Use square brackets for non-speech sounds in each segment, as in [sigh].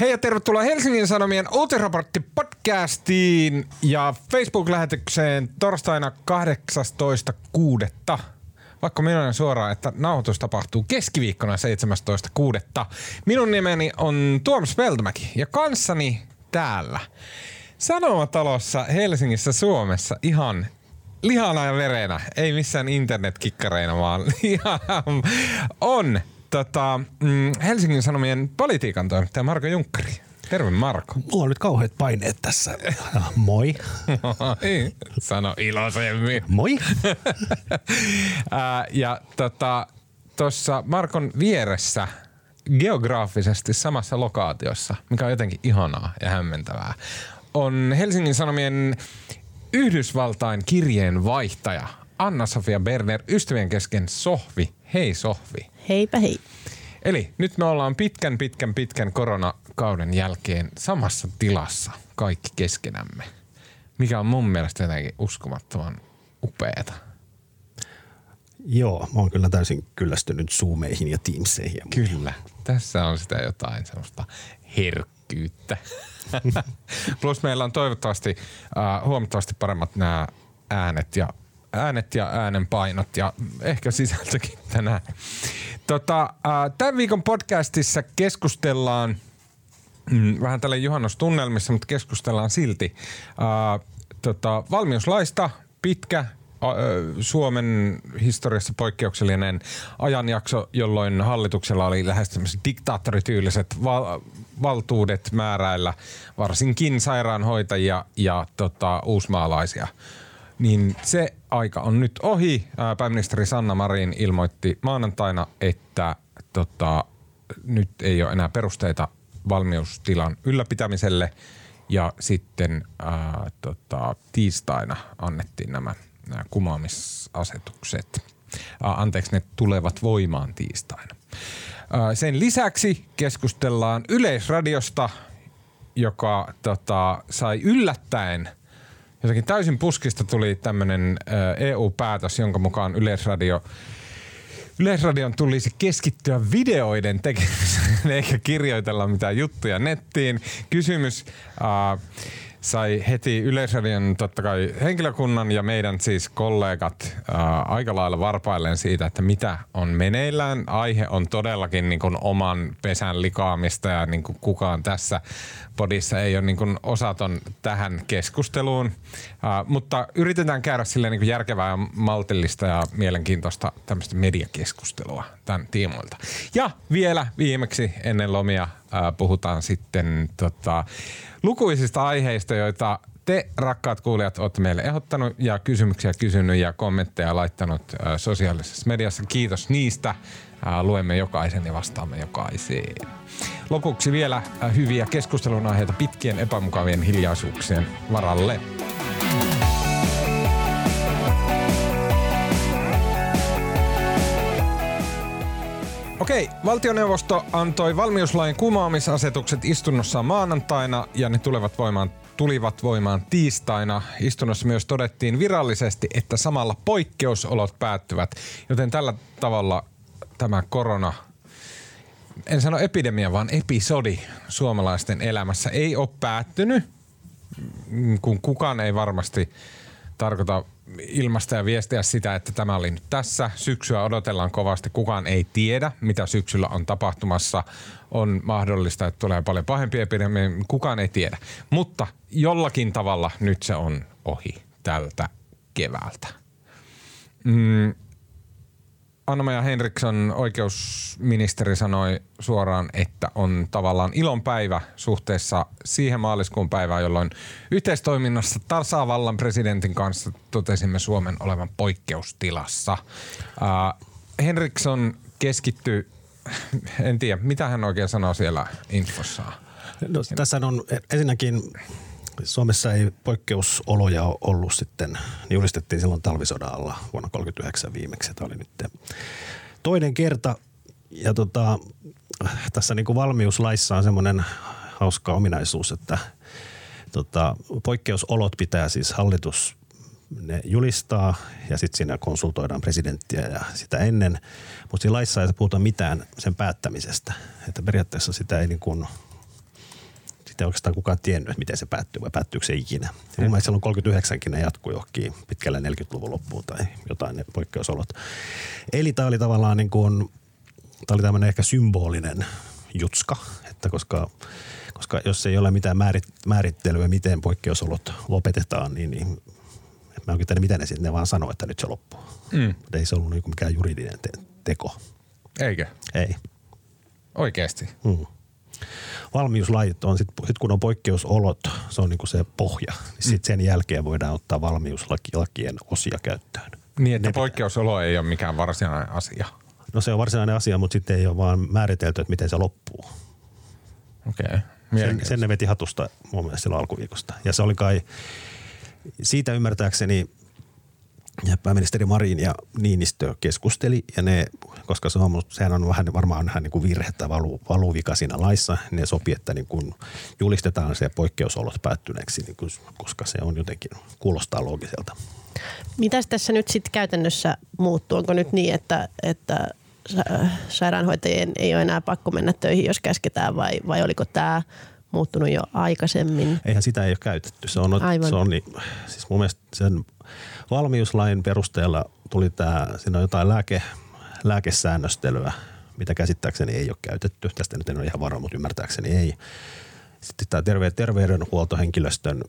Hei ja tervetuloa Helsingin Sanomien uutisraportti podcastiin ja Facebook-lähetykseen torstaina 18.6. Vaikka minä olen suoraan, että nauhoitus tapahtuu keskiviikkona 17.6. Minun nimeni on Tuomas Peltomäki ja kanssani täällä Sanomatalossa Helsingissä Suomessa ihan lihana ja verenä, ei missään internetkikkareina, vaan [laughs] ihan on tota, mm, Helsingin Sanomien politiikan toimittaja Marko Junkkari. Terve Marko. Mulla on nyt kauheat paineet tässä. [laughs] Moi. Moi. Sano iloisemmin. Moi. [laughs] ja tota, tuossa Markon vieressä geograafisesti samassa lokaatiossa, mikä on jotenkin ihanaa ja hämmentävää, on Helsingin Sanomien Yhdysvaltain kirjeen vaihtaja Anna-Sofia Berner ystävien kesken Sohvi. Hei Sohvi. Heipä hei. Eli nyt me ollaan pitkän, pitkän, pitkän koronakauden jälkeen samassa tilassa kaikki keskenämme, mikä on mun mielestä jotenkin uskomattoman upeeta. Joo, mä oon kyllä täysin kyllästynyt Zoomeihin ja Teamseihin. Ja kyllä, tässä on sitä jotain semmoista herkkyyttä. [laughs] Plus meillä on toivottavasti uh, huomattavasti paremmat nämä äänet ja äänet ja äänenpainot ja ehkä sisältökin tänään. Tota, tämän viikon podcastissa keskustellaan mm, vähän tällä juhannostunnelmissa, mutta keskustellaan silti tota, valmiuslaista pitkä Suomen historiassa poikkeuksellinen ajanjakso, jolloin hallituksella oli lähes diktaattorityyliset val- valtuudet määräillä varsinkin sairaanhoitajia ja tota, uusmaalaisia niin se aika on nyt ohi. Pääministeri Sanna Marin ilmoitti maanantaina, että tota, nyt ei ole enää perusteita valmiustilan ylläpitämiselle ja sitten ää, tota, tiistaina annettiin nämä, nämä kumoamisasetukset. Ää, anteeksi, ne tulevat voimaan tiistaina. Ää, sen lisäksi keskustellaan Yleisradiosta, joka tota, sai yllättäen – jotenkin täysin puskista tuli tämmöinen EU-päätös, jonka mukaan Yleisradio Yleisradion tulisi keskittyä videoiden tekemiseen [laughs] eikä kirjoitella mitään juttuja nettiin. Kysymys äh, sai heti Yleisradion totta kai henkilökunnan ja meidän siis kollegat ää, aika lailla varpailleen siitä, että mitä on meneillään. Aihe on todellakin niin kuin oman pesän likaamista ja niin kuin kukaan tässä podissa ei ole niin kuin osaton tähän keskusteluun. Ää, mutta yritetään käydä sille niin kuin järkevää ja maltillista ja mielenkiintoista tämmöistä mediakeskustelua tämän tiimoilta. Ja vielä viimeksi ennen lomia puhutaan sitten tota, lukuisista aiheista, joita te rakkaat kuulijat olette meille ehdottanut ja kysymyksiä kysynyt ja kommentteja laittanut sosiaalisessa mediassa. Kiitos niistä. luemme jokaisen ja vastaamme jokaiseen. Lopuksi vielä hyviä keskustelun aiheita pitkien epämukavien hiljaisuuksien varalle. Okei, valtioneuvosto antoi valmiuslain kumoamisasetukset istunnossa maanantaina ja ne tulevat voimaan, tulivat voimaan tiistaina. Istunnossa myös todettiin virallisesti, että samalla poikkeusolot päättyvät, joten tällä tavalla tämä korona en sano epidemia, vaan episodi suomalaisten elämässä ei ole päättynyt, kun kukaan ei varmasti tarkoita ilmasta ja viestiä sitä, että tämä oli nyt tässä. Syksyä odotellaan kovasti. Kukaan ei tiedä, mitä syksyllä on tapahtumassa. On mahdollista, että tulee paljon pahempia epidemia. Kukaan ei tiedä. Mutta jollakin tavalla nyt se on ohi tältä keväältä. Mm, Anna-Maja Henriksson, oikeusministeri, sanoi suoraan, että on tavallaan ilon päivä suhteessa siihen maaliskuun päivään, jolloin yhteistoiminnassa tasavallan presidentin kanssa totesimme Suomen olevan poikkeustilassa. Uh, Henriksson keskittyy, en tiedä, mitä hän oikein sanoo siellä infossa? No, tässä on ensinnäkin Suomessa ei poikkeusoloja ole ollut sitten, niin julistettiin silloin talvisodan alla vuonna 1939 viimeksi. Tämä oli nyt toinen kerta. Ja tota, tässä niin kuin valmiuslaissa on semmoinen hauska ominaisuus, että tota, poikkeusolot pitää siis hallitus ne julistaa ja sitten siinä konsultoidaan presidenttiä ja sitä ennen. Mutta siinä laissa ei puhuta mitään sen päättämisestä. Että periaatteessa sitä ei niin kuin Ei oikeastaan kukaan tiennyt, että miten se päättyy vai päättyykö se ikinä. Ja mun mielestä silloin 39 ne jatkui johonkin pitkälle 40-luvun loppuun tai jotain ne poikkeusolot. Eli tämä oli tavallaan niin kuin, tämä oli tämmöinen ehkä symbolinen jutska, että koska, koska jos ei ole mitään määrit, määrittelyä, miten poikkeusolot lopetetaan, niin, niin mä oikein tiedä, mitä ne sitten, ne vaan sanoo, että nyt se loppuu. Mm. Mutta ei se ollut niin mikään juridinen te- teko. Eikö? Ei. Oikeesti. Mm. Valmiuslait on, sit, sit kun on poikkeusolot, se on niinku se pohja. Niin sit sen jälkeen voidaan ottaa valmiuslakien osia käyttöön. Niin, että poikkeusolo ei ole mikään varsinainen asia. No se on varsinainen asia, mutta sitten ei ole vaan määritelty, että miten se loppuu. Okei. Okay. Sen, sen ne veti hatusta mun mielestä silloin alkuviikosta. Ja se oli kai, siitä ymmärtääkseni ja pääministeri Marin ja Niinistö keskusteli ja ne, koska se on, sehän on vähän, varmaan vähän niin kuin virhe tai valu, valuvika siinä laissa, ne sopi, että niin kuin julistetaan se poikkeusolot päättyneeksi, niin kuin, koska se on jotenkin, kuulostaa loogiselta. Mitäs tässä nyt sitten käytännössä muuttuu? Onko nyt niin, että, että sairaanhoitajien ei ole enää pakko mennä töihin, jos käsketään vai, vai oliko tämä muuttunut jo aikaisemmin? Eihän sitä ei ole käytetty. Se on, Aivan. se on niin, siis mun mielestä sen valmiuslain perusteella tuli tämä, siinä on jotain lääke, lääkesäännöstelyä, mitä käsittääkseni ei ole käytetty. Tästä nyt en ole ihan varma, mutta ymmärtääkseni ei. Sitten tämä terve, terveydenhuoltohenkilöstön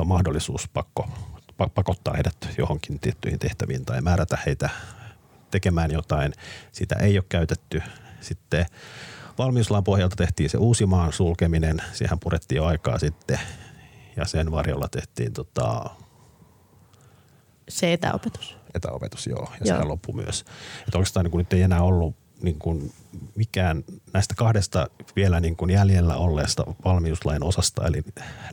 on mahdollisuus pakko, pakottaa heidät johonkin tiettyihin tehtäviin tai määrätä heitä tekemään jotain. Sitä ei ole käytetty. Sitten valmiuslain pohjalta tehtiin se Uusimaan sulkeminen. Siihen purettiin jo aikaa sitten ja sen varjolla tehtiin tota, se etäopetus. Etäopetus, joo. Ja joo. sehän loppui myös. Että oikeastaan niin kuin nyt ei enää ollut niin kuin mikään näistä kahdesta vielä niin kuin jäljellä olleesta valmiuslain osasta, eli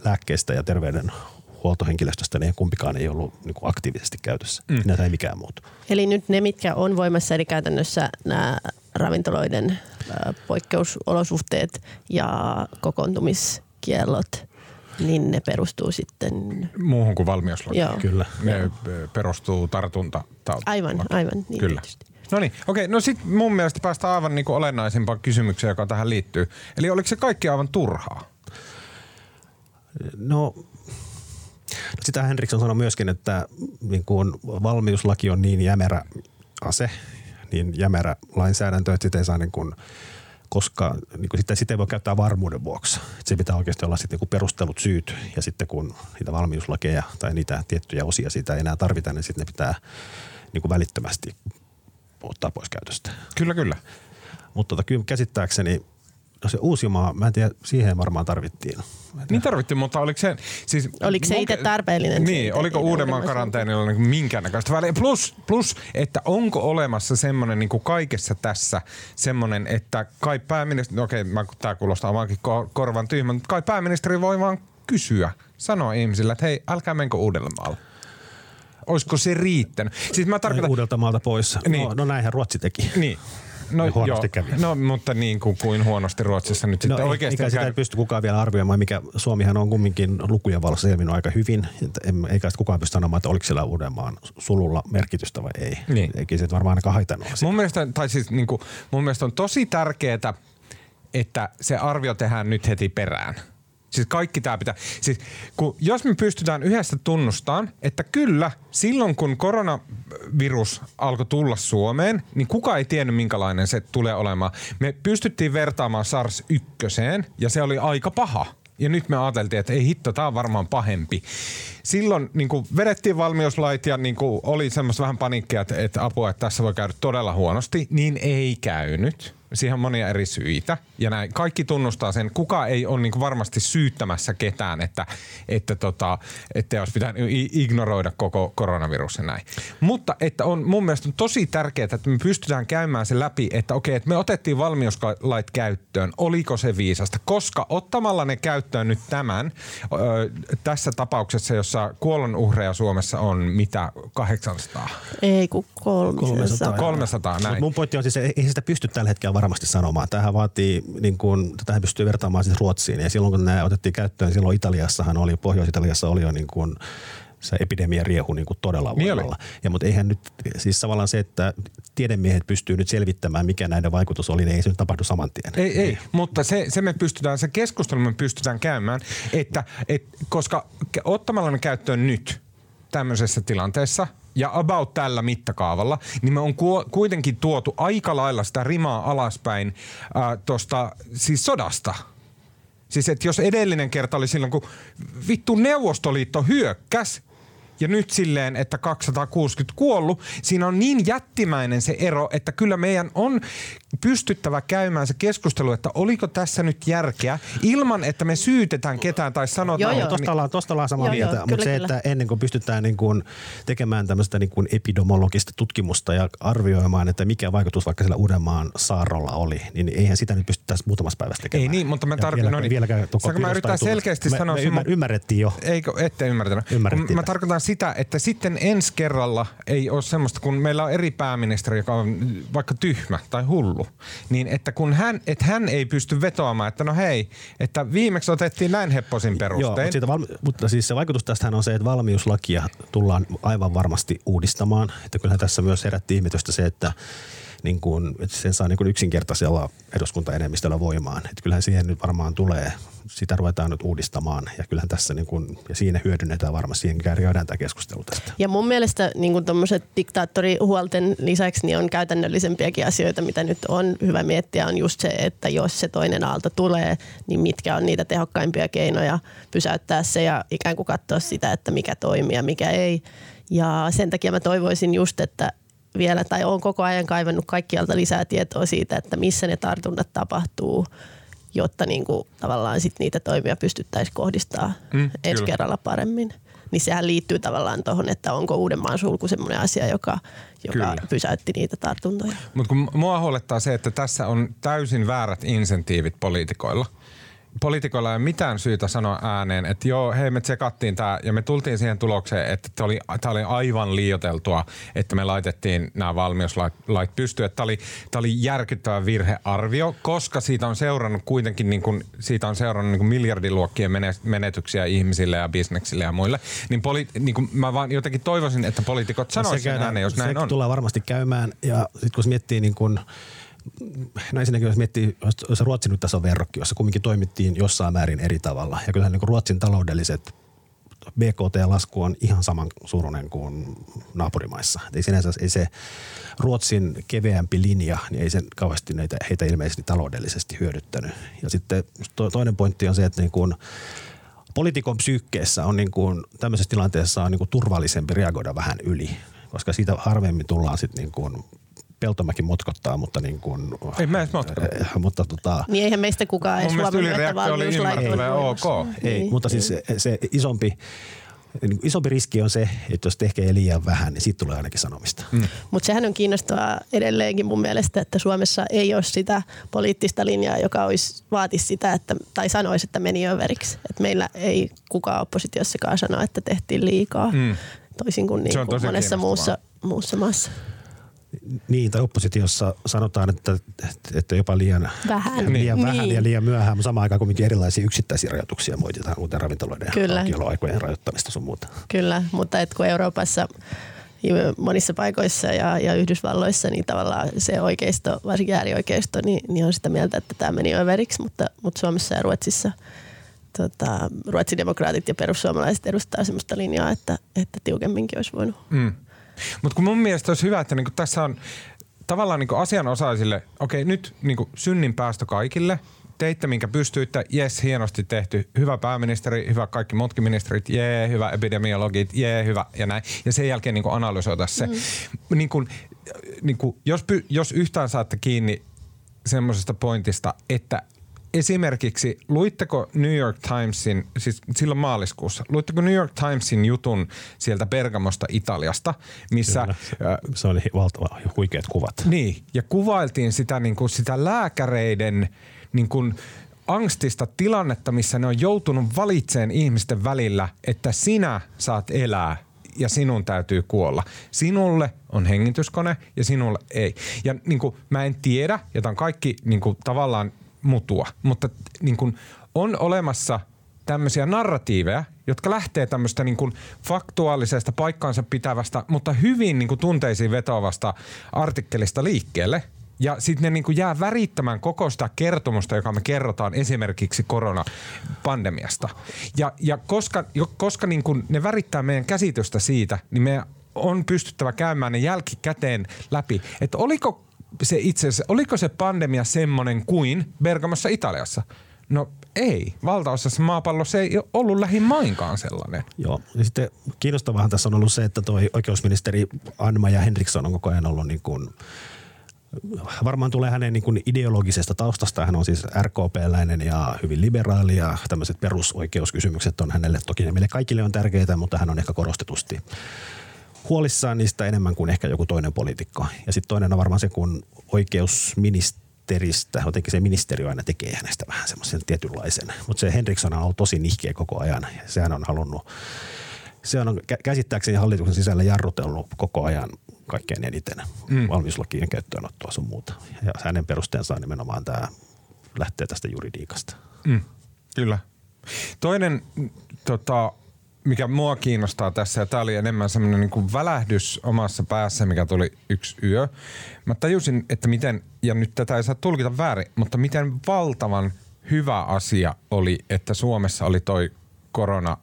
lääkkeistä ja terveydenhuoltohenkilöstöstä, niin kumpikaan ei ollut niin kuin aktiivisesti käytössä. Mm. Näitä ei mikään muutu. Eli nyt ne, mitkä on voimassa, eli käytännössä nämä ravintoloiden poikkeusolosuhteet ja kokoontumiskiellot, niin ne perustuu sitten... Muuhun kuin valmiuslaki. Joo. Kyllä. Ne Joo. perustuu tartunta. Aivan, aivan. Niin Kyllä. Tietysti. No niin, okei. No sit mun mielestä päästään aivan niin olennaisimpaan kysymykseen, joka tähän liittyy. Eli oliko se kaikki aivan turhaa? No, sitä Henriksson sanoi myöskin, että niin kuin valmiuslaki on niin jämerä ase, niin jämerä lainsäädäntö, että sitä ei saa niin kuin – koska niin kuin sitä, sitä ei voi käyttää varmuuden vuoksi. se pitää oikeasti olla sitten niin perustelut syyt ja sitten kun niitä valmiuslakeja tai niitä tiettyjä osia siitä ei enää tarvita, niin sitten ne pitää niin kuin välittömästi ottaa pois käytöstä. Kyllä, kyllä. Mutta tota, kyllä käsittääkseni No se Uusimaa, mä en tiedä, siihen varmaan tarvittiin. Niin tarvittiin, mutta oliko se... Siis, oliko se itse tarpeellinen? Niin, oliko Uudenmaan karanteenilla niin minkäännäköistä väliä? Plus, plus, että onko olemassa semmoinen niin kuin kaikessa tässä semmoinen, että kai pääministeri, no okei, okay, tämä kuulostaa omankin korvan tyhmän, mutta kai pääministeri voi vaan kysyä, sanoa ihmisille, että hei, älkää menkö Uudellemaalle olisiko se riittänyt? Siis mä tarkoitan... Uudelta maalta pois. Niin. No, no näinhän Ruotsi teki. Niin. No, huonosti joo. kävi. No mutta niin kuin, kuin huonosti Ruotsissa nyt no, sitten ei, oikeasti. Eikä sitä ei pysty kukaan vielä arvioimaan, mikä Suomihan on kumminkin lukujen valossa selvinnyt aika hyvin. Eikä kukaan pysty sanomaan, että oliko siellä Uudenmaan sululla merkitystä vai ei. Niin. Eikä se varmaan ainakaan haitannut Mun mielestä, tai siis, niin kuin, mun mielestä on tosi tärkeää, että se arvio tehdään nyt heti perään. Siis kaikki tämä pitää. Siis kun, jos me pystytään yhdessä tunnustamaan, että kyllä, silloin kun koronavirus alkoi tulla Suomeen, niin kuka ei tiennyt minkälainen se tulee olemaan. Me pystyttiin vertaamaan SARS-1 ja se oli aika paha. Ja nyt me ajateltiin, että ei hitto, tämä on varmaan pahempi. Silloin niin kuin vedettiin valmiuslait ja niin kuin oli semmoista vähän paniikkia, että, että apua, että tässä voi käydä todella huonosti. Niin ei käynyt Siihen on monia eri syitä. Ja näin, kaikki tunnustaa sen. Kuka ei ole niin varmasti syyttämässä ketään, että, että, tota, että olisi pitänyt ignoroida koko koronavirus ja näin. Mutta että on, mun mielestä on tosi tärkeää, että me pystytään käymään se läpi, että okei, että me otettiin valmiuslait käyttöön. Oliko se viisasta? Koska ottamalla ne käyttöön nyt tämän, ö, tässä tapauksessa, jossa kuolonuhreja Suomessa on mitä 800? Ei kun 300. 300, 300 näin. Mut mun pointti on siis, ei sitä pysty tällä hetkellä varmasti sanomaan. Tähän vaatii, niin kuin, tähän pystyy vertaamaan siis Ruotsiin. Ja silloin kun nämä otettiin käyttöön, silloin Italiassahan oli, Pohjois-Italiassa oli jo niin kuin se epidemia riehu niin kuin todella Niin voimalla. Ja, mutta eihän nyt, siis tavallaan se, että tiedemiehet pystyy nyt selvittämään, mikä näiden vaikutus oli, niin ei se nyt tapahdu saman tien. Ei, ei, mutta se, se me pystytään, se keskustelu me pystytään käymään, että et, koska ottamalla ne käyttöön nyt tämmöisessä tilanteessa ja about tällä mittakaavalla, niin me on ku, kuitenkin tuotu aika lailla sitä rimaa alaspäin tuosta siis sodasta. Siis että jos edellinen kerta oli silloin, kun vittu Neuvostoliitto hyökkäs ja nyt silleen, että 260 kuollut, siinä on niin jättimäinen se ero, että kyllä meidän on pystyttävä käymään se keskustelu, että oliko tässä nyt järkeä, ilman että me syytetään ketään tai sanotaan. Joo, joo. että- Tuosta ollaan, tosta ollaan samaa Joo, mieltä, joo, mutta kyllä, se, kyllä. että ennen kuin pystytään niin kuin tekemään tämmöistä niin kuin epidemiologista tutkimusta ja arvioimaan, että mikä vaikutus vaikka sillä Uudenmaan saarrolla oli, niin eihän sitä nyt pystyttäisi muutamassa päivässä tekemään. Ei niin, mutta mä tarkoitan- no niin. vieläkään mä tullut. selkeästi me, sanoa me ymmär, ymmärrettiin jo. Eikö, ette ymmärtänyt. Ymmärrettiin Mä tarkoitan sitä, että sitten ensi kerralla ei ole semmoista, kun meillä on eri pääministeri, joka on vaikka tyhmä tai hullu, niin että kun hän, että hän ei pysty vetoamaan, että no hei, että viimeksi otettiin näin hepposin Joo, perustein. mutta, siitä valmi- mutta siis se vaikutus tästähän on se, että valmiuslakia tullaan aivan varmasti uudistamaan. Että kyllähän tässä myös herätti ihmetystä se, että niin kuin, että sen saa niin kuin yksinkertaisella eduskuntaenemmistöllä voimaan. Että kyllähän siihen nyt varmaan tulee, sitä ruvetaan nyt uudistamaan ja kyllähän tässä niin kuin, ja siinä hyödynnetään varmasti, siihen käydään tämä keskustelu tästä. Ja mun mielestä niin tuommoiset diktaattorihuolten lisäksi niin on käytännöllisempiäkin asioita, mitä nyt on hyvä miettiä, on just se, että jos se toinen aalto tulee, niin mitkä on niitä tehokkaimpia keinoja pysäyttää se ja ikään kuin katsoa sitä, että mikä toimii ja mikä ei. Ja sen takia mä toivoisin just, että vielä, tai on koko ajan kaivannut kaikkialta lisää tietoa siitä, että missä ne tartunnat tapahtuu, jotta niin kuin tavallaan sit niitä toimia pystyttäisiin kohdistaa Mm, ensi kyllä. kerralla paremmin. Niin sehän liittyy tavallaan tuohon, että onko Uudenmaan sulku semmoinen asia, joka, joka Kyllä. pysäytti niitä tartuntoja. Mutta kun mua huolettaa se, että tässä on täysin väärät insentiivit poliitikoilla. Poliitikoilla ei ole mitään syytä sanoa ääneen, että joo, hei me tsekattiin tämä ja me tultiin siihen tulokseen, että tämä oli, tää oli aivan liioteltua, että me laitettiin nämä valmiuslait lait pystyyn. Että Tämä oli, tää oli järkyttävä virhearvio, koska siitä on seurannut kuitenkin niin kun, siitä on seurannut niin kun miljardiluokkien mene- menetyksiä ihmisille ja bisneksille ja muille. Niin, poli, niin kun mä vaan jotenkin toivoisin, että poliitikot sanoisivat sen ääneen, jos näin No se on. tullaan varmasti käymään ja sitten kun se miettii niin kuin, no ensinnäkin jos miettii, jos- jos Ruotsi nyt tässä on verrokki, jossa kumminkin toimittiin jossain määrin eri tavalla. Ja kyllähän niin Ruotsin taloudelliset BKT-lasku on ihan saman suuruinen kuin naapurimaissa. Et ei sinänsä ei se Ruotsin keveämpi linja, niin ei sen kauheasti näitä, heitä ilmeisesti taloudellisesti hyödyttänyt. Ja sitten to, toinen pointti on se, että niin kuin poliitikon psyykkeessä on niin kuin, tämmöisessä tilanteessa on niin kuin turvallisempi reagoida vähän yli, koska siitä harvemmin tullaan sitten niin kuin Peltomäki motkottaa, mutta niin kuin, Ei mä edes eh, mutta tota, Niin eihän meistä kukaan edes Mun mielestä oli voimassa. ok. ei, Niin. mutta siis se, se isompi, niin isompi riski on se, että jos tekee liian vähän, niin siitä tulee ainakin sanomista. Mm. Mutta sehän on kiinnostavaa edelleenkin mun mielestä, että Suomessa ei ole sitä poliittista linjaa, joka olisi, vaatisi sitä, että, tai sanoisi, että meni överiksi. Et meillä ei kukaan oppositiossakaan sano, että tehtiin liikaa, Mm. toisin kuin, niin kuin monessa muussa, muussa maassa. Niin, tai oppositiossa sanotaan, että, että jopa liian Vähän. liian Niin. vähän ja liian myöhään, mutta samaan aikaan kuitenkin erilaisia yksittäisiä rajoituksia moititaan, kuten ravintoloiden Kyllä. aukioloaikojen rajoittamista sun muuta. Kyllä, mutta et kun Euroopassa monissa paikoissa ja, ja Yhdysvalloissa, niin tavallaan se oikeisto, varsinkin äärioikeisto, niin, niin on sitä mieltä, että tämä meni överiksi, mutta, mutta Suomessa ja Ruotsissa tota, Ruotsin demokraatit ja perussuomalaiset edustaa sellaista linjaa, että, että tiukemminkin olisi voinut. Mm. Mutta kun mun mielestä olisi hyvä, että niinku tässä on tavallaan niinku asianosaisille, okei nyt niinku synnin päästö kaikille, teitte minkä pystyitte, jes hienosti tehty, hyvä pääministeri, hyvä kaikki muutkin ministerit, jee, hyvä epidemiologit, jee, hyvä ja näin. Ja sen jälkeen niinku analysoida se. Mm. Niinku, niinku, jos, jos yhtään saatte kiinni semmoisesta pointista, että esimerkiksi luitteko New York Timesin, siis silloin maaliskuussa, luitteko New York Timesin jutun sieltä Bergamosta Italiasta, missä Kyllä. Se oli valtava huikeat kuvat. niin, ja kuvailtiin sitä, niin kuin, sitä lääkäreiden niin kuin, angstista tilannetta, missä ne on joutunut valitseen ihmisten välillä, että sinä saat elää ja sinun täytyy kuolla. Sinulle on hengityskone ja sinulle ei. Ja niin kuin, mä en tiedä, ja tämä on kaikki niin kuin, tavallaan mutua, mutta niin kuin, on olemassa tämmöisiä narratiiveja, jotka lähtee tämmöistä niin kuin faktuaalisesta paikkaansa pitävästä, mutta hyvin niin kuin tunteisiin vetoavasta artikkelista liikkeelle – ja sitten ne niinku jää värittämään koko sitä kertomusta, joka me kerrotaan esimerkiksi koronapandemiasta. Ja, ja koska, koska niinku ne värittää meidän käsitystä siitä, niin me on pystyttävä käymään ne jälkikäteen läpi, että oliko se itse asiassa, oliko se pandemia semmoinen kuin Bergamossa Italiassa? No ei. Valtaosassa maapallossa ei ollut lähimainkaan sellainen. Joo. Ja sitten kiinnostavahan tässä on ollut se, että toi oikeusministeri Anma ja Henriksson on koko ajan ollut niin kuin varmaan tulee hänen niin kuin ideologisesta taustasta. Hän on siis RKP-läinen ja hyvin liberaali ja tämmöiset perusoikeuskysymykset on hänelle toki meille kaikille on tärkeitä, mutta hän on ehkä korostetusti huolissaan niistä enemmän kuin ehkä joku toinen poliitikko. Ja sitten toinen on varmaan se, kun oikeusministeristä, jotenkin se ministeriö aina tekee hänestä vähän semmoisen tietynlaisen. Mutta se Henriksson on ollut tosi nihkeä koko ajan. Sehän on halunnut, se on käsittääkseni hallituksen sisällä jarrutellut koko ajan kaikkein eniten mm. valmiuslakien käyttöönottoa sun muuta. Ja hänen perusteensa on nimenomaan tämä lähtee tästä juridiikasta. Mm. Kyllä. Toinen tota, mikä mua kiinnostaa tässä, ja tämä oli enemmän semmoinen niin välähdys omassa päässä, mikä tuli yksi yö. Mä tajusin, että miten, ja nyt tätä ei saa tulkita väärin, mutta miten valtavan hyvä asia oli, että Suomessa oli toi korona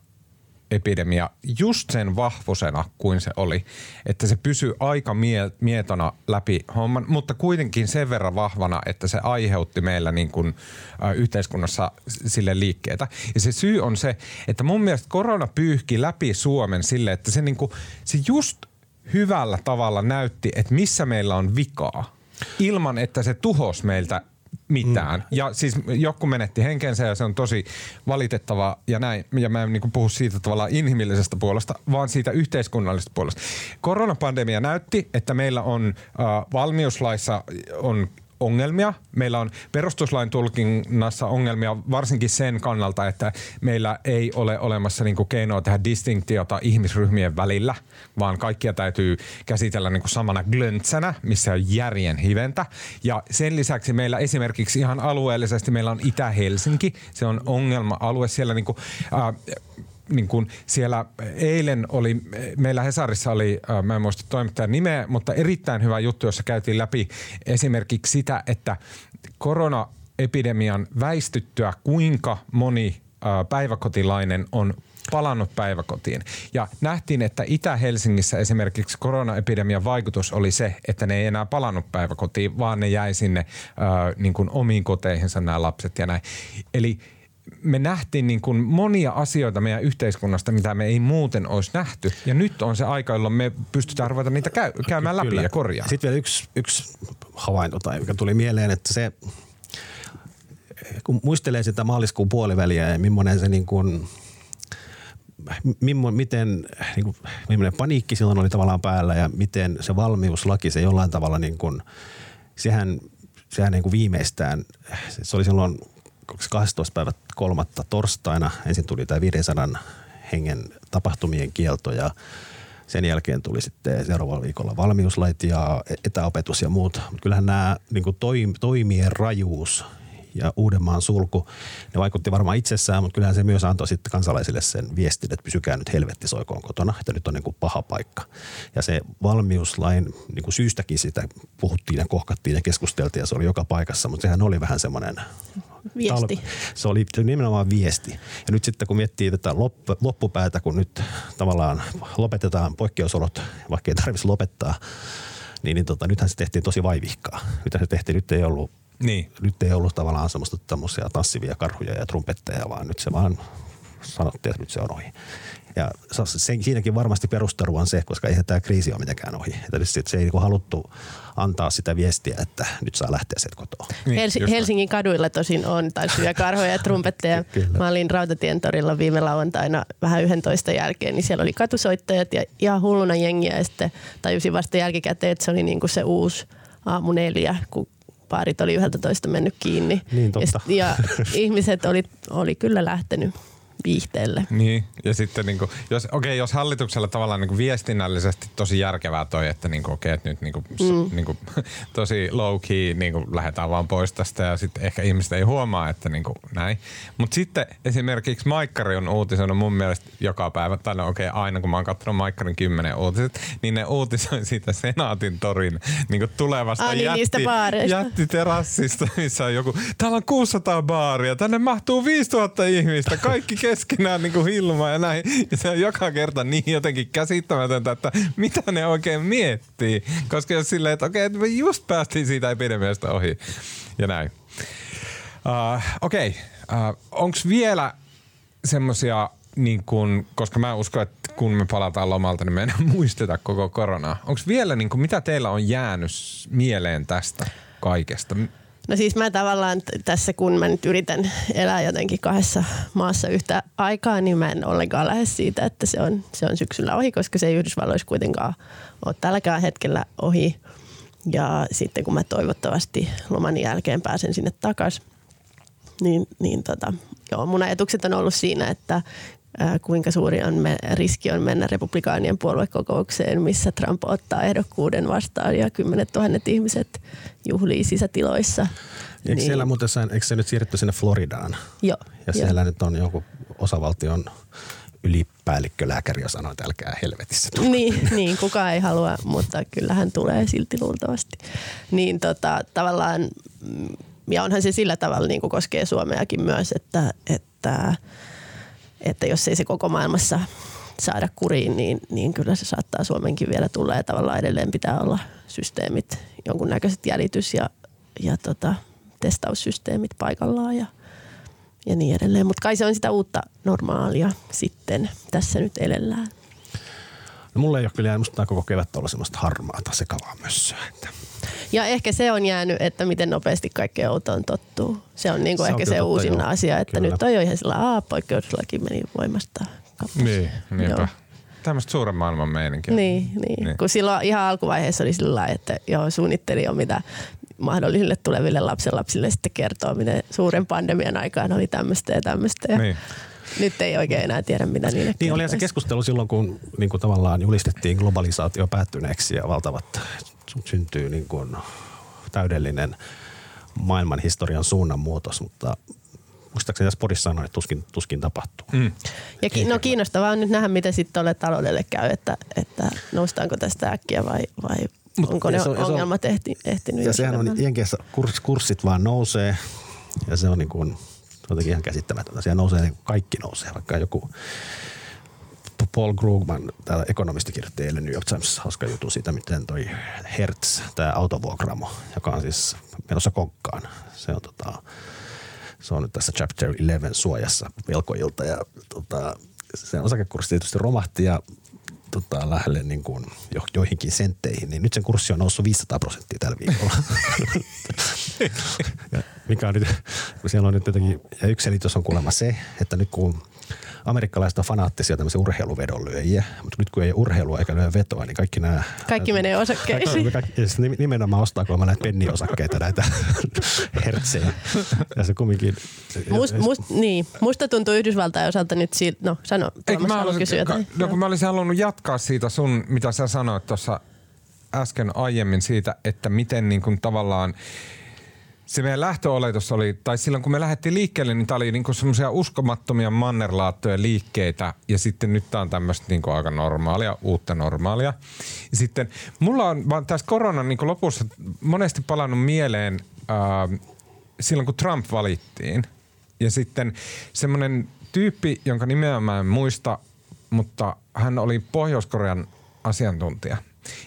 epidemia just sen vahvosena kuin se oli, että se pysyy aika mie- mietona läpi homman, mutta kuitenkin sen verran vahvana, että se aiheutti meillä niin kuin, ä, yhteiskunnassa sille liikkeitä. Ja se syy on se, että mun mielestä korona pyyhki läpi Suomen sille, että se, niin kuin, se just hyvällä tavalla näytti, että missä meillä on vikaa ilman, että se tuhos meiltä mitään. Mm. Ja siis joku menetti henkensä ja se on tosi valitettava ja näin. Ja mä en niin puhu siitä tavallaan inhimillisestä puolesta, vaan siitä yhteiskunnallisesta puolesta. Koronapandemia näytti, että meillä on äh, valmiuslaissa on ongelmia. Meillä on perustuslain tulkinnassa ongelmia varsinkin sen kannalta, että meillä ei ole olemassa niin kuin keinoa tehdä distinktiota ihmisryhmien välillä, vaan kaikkia täytyy käsitellä niin kuin samana glöntsänä, missä on järjen hiventä. Ja sen lisäksi meillä esimerkiksi ihan alueellisesti meillä on Itä-Helsinki, se on ongelma-alue siellä niin kuin, äh, niin kuin siellä eilen oli, meillä Hesarissa oli, äh, mä en muista toimittajan nimeä, mutta erittäin hyvä juttu, jossa käytiin läpi esimerkiksi sitä, että koronaepidemian väistyttyä kuinka moni päiväkotilainen on palannut päiväkotiin. Ja nähtiin, että Itä-Helsingissä esimerkiksi koronaepidemian vaikutus oli se, että ne ei enää palannut päiväkotiin, vaan ne jäi sinne äh, niin kuin omiin koteihinsa nämä lapset ja näin. Eli me nähtiin niin kuin monia asioita meidän yhteiskunnasta, mitä me ei muuten olisi nähty. Ja nyt on se aika, jolloin me pystytään ruveta niitä käy, käymään läpi Kyllä. ja korjaamaan. Sitten vielä yksi, yksi havainto, tai mikä tuli mieleen, että se, kun muistelee sitä maaliskuun puoliväliä ja millainen se niin kuin, mimmo, miten, niin kuin, millainen paniikki silloin oli tavallaan päällä ja miten se valmiuslaki, se jollain tavalla niin kuin, sehän, sehän niin kuin viimeistään, se oli silloin 12. päivä kolmatta torstaina. Ensin tuli tämä 500 hengen tapahtumien kielto ja sen jälkeen tuli sitten seuraavalla viikolla valmiuslait ja etäopetus ja muut. Mutta kyllähän nämä niin toimien rajuus ja Uudenmaan sulku, ne vaikutti varmaan itsessään, mutta kyllähän se myös antoi sitten kansalaisille sen viestin, että pysykää nyt helvetti soikoon kotona, että nyt on niin kuin paha paikka. Ja se valmiuslain niin kuin syystäkin sitä puhuttiin ja kohkattiin ja keskusteltiin ja se oli joka paikassa, mutta sehän oli vähän semmoinen Viesti. Se oli nimenomaan viesti. Ja nyt sitten kun miettii tätä loppupäätä, kun nyt tavallaan lopetetaan poikkeusolot, vaikka ei tarvitsisi lopettaa, niin, niin tota, nythän se tehtiin tosi vaivihkaa. Nythän se tehtiin, nyt ei ollut niin. Nyt ei ollut tavallaan semmoista tämmöisiä tanssivia karhuja ja trumpetteja, vaan nyt se vaan sanottiin, että nyt se on ohi. Ja sen, siinäkin varmasti perustelu on se, koska eihän tämä kriisi ole mitenkään ohi. Että se ei niin haluttu antaa sitä viestiä, että nyt saa lähteä sieltä kotoa. Niin, Hels- Helsingin kaduilla tosin on tanssia karhoja ja trumpetteja. Mä olin Rautatien torilla viime lauantaina vähän 11 jälkeen, niin siellä oli katusoittajat ja ihan hulluna jengiä. Ja sitten tajusin vasta jälkikäteen, että se oli niinku se uusi aamu neljä, kun paarit oli 11 mennyt kiinni. Niin totta. Ja, ja ihmiset oli, oli kyllä lähtenyt. Viihteelle. Niin, ja sitten niin kuin, jos, okay, jos hallituksella tavallaan niin kuin viestinnällisesti tosi järkevää toi, että niin kuin, okay, että nyt niin kuin, mm. niin kuin, [laughs] tosi low key niin kuin, lähdetään vaan pois tästä ja sitten ehkä ihmiset ei huomaa, että niin kuin, näin. Mutta sitten esimerkiksi Maikkari on uutisoinut mun mielestä joka päivä, tai no okei, okay, aina kun mä oon katsonut Maikkarin kymmenen uutiset, niin ne uutisoi [laughs] siitä Senaatin torin niin kuin tulevasta Ah, niin, jätti, jättiterassista, missä on joku, täällä on 600 baaria, tänne mahtuu 5000 ihmistä, kaikki [laughs] keskenään niin kuin ilman ja näin. Ja se on joka kerta niin jotenkin käsittämätöntä, että mitä ne oikein miettii. Koska jos silleen, että okei, että me just päästiin siitä epidemiasta ohi ja näin. Uh, okei, okay. uh, onko vielä semmosia niin kun, koska mä uskon, että kun me palataan lomalta, niin me ei [laughs] muisteta koko koronaa. Onko vielä, niin kun, mitä teillä on jäänyt mieleen tästä kaikesta? No siis mä tavallaan tässä, kun mä nyt yritän elää jotenkin kahdessa maassa yhtä aikaa, niin mä en ollenkaan lähde siitä, että se on, se on syksyllä ohi, koska se ei Yhdysvalloissa kuitenkaan ole tälläkään hetkellä ohi. Ja sitten kun mä toivottavasti loman jälkeen pääsen sinne takaisin, niin, niin tota, joo, mun ajatukset on ollut siinä, että kuinka suuri on me, riski on mennä republikaanien puoluekokoukseen, missä Trump ottaa ehdokkuuden vastaan ja kymmenet tuhannet ihmiset juhlii sisätiloissa. Eikö niin. siellä muuten, eikö se nyt siirretty sinne Floridaan? Joo, Ja joo. siellä nyt on joku osavaltion ylipäällikkölääkäri ja sanoi, että älkää helvetissä tulko. Niin, niin, kukaan ei halua, mutta kyllähän tulee silti luultavasti. Niin tota, tavallaan, mm, ja onhan se sillä tavalla niin kuin koskee Suomeakin myös, että, että, että jos ei se koko maailmassa saada kuriin, niin, niin kyllä se saattaa Suomenkin vielä tulla ja tavallaan edelleen pitää olla systeemit, jonkunnäköiset jäljitys- ja, ja tota, testaussysteemit paikallaan ja, ja niin edelleen. Mutta kai se on sitä uutta normaalia sitten tässä nyt elellään. No, mulla ei ole kyllä jäänyt, koko kevät ollut semmoista harmaata sekavaa mössöä. Että Ja ehkä se on jäänyt, että miten nopeasti kaikkeen outoon tottuu. Se on niinku Se on ehkä kyllä se uusin joo. asia, että Kyllä. nyt on jo ihan sillä aa, poikkeuslaki meni voimasta. Niin, niinpä. Joo. Tämmöistä suuren maailman meininkiä. Niin, niin. Niin. kun silloin ihan alkuvaiheessa oli sillä lailla, että joo, suunnitteli jo mitä mahdollisille tuleville lapsenlapsille sitten kertoo, miten suuren pandemian aikaan oli tämmöistä ja tämmöistä. Ja Niin. Nyt ei oikein enää tiedä, mitä niille Niin olihan se keskustelu silloin, kun niin kuin tavallaan julistettiin globalisaatio päättyneeksi ja valtavat syntyy niin kuin täydellinen maailman historian suunnanmuutos, mutta muistaakseni tässä podissa sanoin, että tuskin, tuskin tapahtuu. Mm. Ja ki- no kiinnostavaa on nyt nähdä, mitä sitten tuolle taloudelle käy, että, että noustaanko tästä äkkiä vai, vai Mut- onko ne se on- se on- ongelmat ehti, ehtinyt Ja sehän on? Jenkeissä kurs, kurssit vaan nousee ja se on niin kuin, jotenkin ihan käsittämätöntä. Siellä nousee, kaikki nousee, vaikka joku Paul Krugman, täällä ekonomisti kirjoitti eilen New York Times hauska juttu siitä, miten toi Hertz, tämä autovuokramo, joka on siis menossa konkkaan. Se on, tota, se on nyt tässä Chapter 11 suojassa velkoilta ja tota, sen osakekurssi tietysti romahti ja tota, lähelle niin kuin jo, joihinkin sentteihin, niin nyt sen kurssi on noussut 500 prosenttia tällä viikolla. [laughs] ja mikä on nyt, kun siellä on nyt jotenkin, ja yksi selitys on kuulemma se, että nyt kun amerikkalaiset on fanaattisia tämmöisiä urheiluvedonlyöjiä, mutta nyt kun ei urheilua eikä lyö vetoa, niin kaikki nämä... Kaikki menee osakkeisiin. Kaikki, kaikki, ja sitten nimenomaan ostaa kuulemma näitä penniosakkeita, näitä [laughs] hertsejä. Ja se kumminkin... Must, must, niin. Musta tuntuu Yhdysvaltain osalta nyt siitä, no sano, Tuomas, mä haluan olisin, kysyä ka, no, kun mä olisin halunnut jatkaa siitä sun, mitä sä sanoit tuossa äsken aiemmin siitä, että miten niin kuin tavallaan se meidän lähtöoletus oli, tai silloin kun me lähdettiin liikkeelle, niin tämä oli niinku semmoisia uskomattomia mannerlaattoja liikkeitä, ja sitten nyt tämä on tämmöistä niinku aika normaalia, uutta normaalia. Ja sitten mulla on vaan tässä koronan niinku lopussa monesti palannut mieleen ää, silloin, kun Trump valittiin, ja sitten semmoinen tyyppi, jonka nimeä mä en muista, mutta hän oli Pohjois-Korean asiantuntija.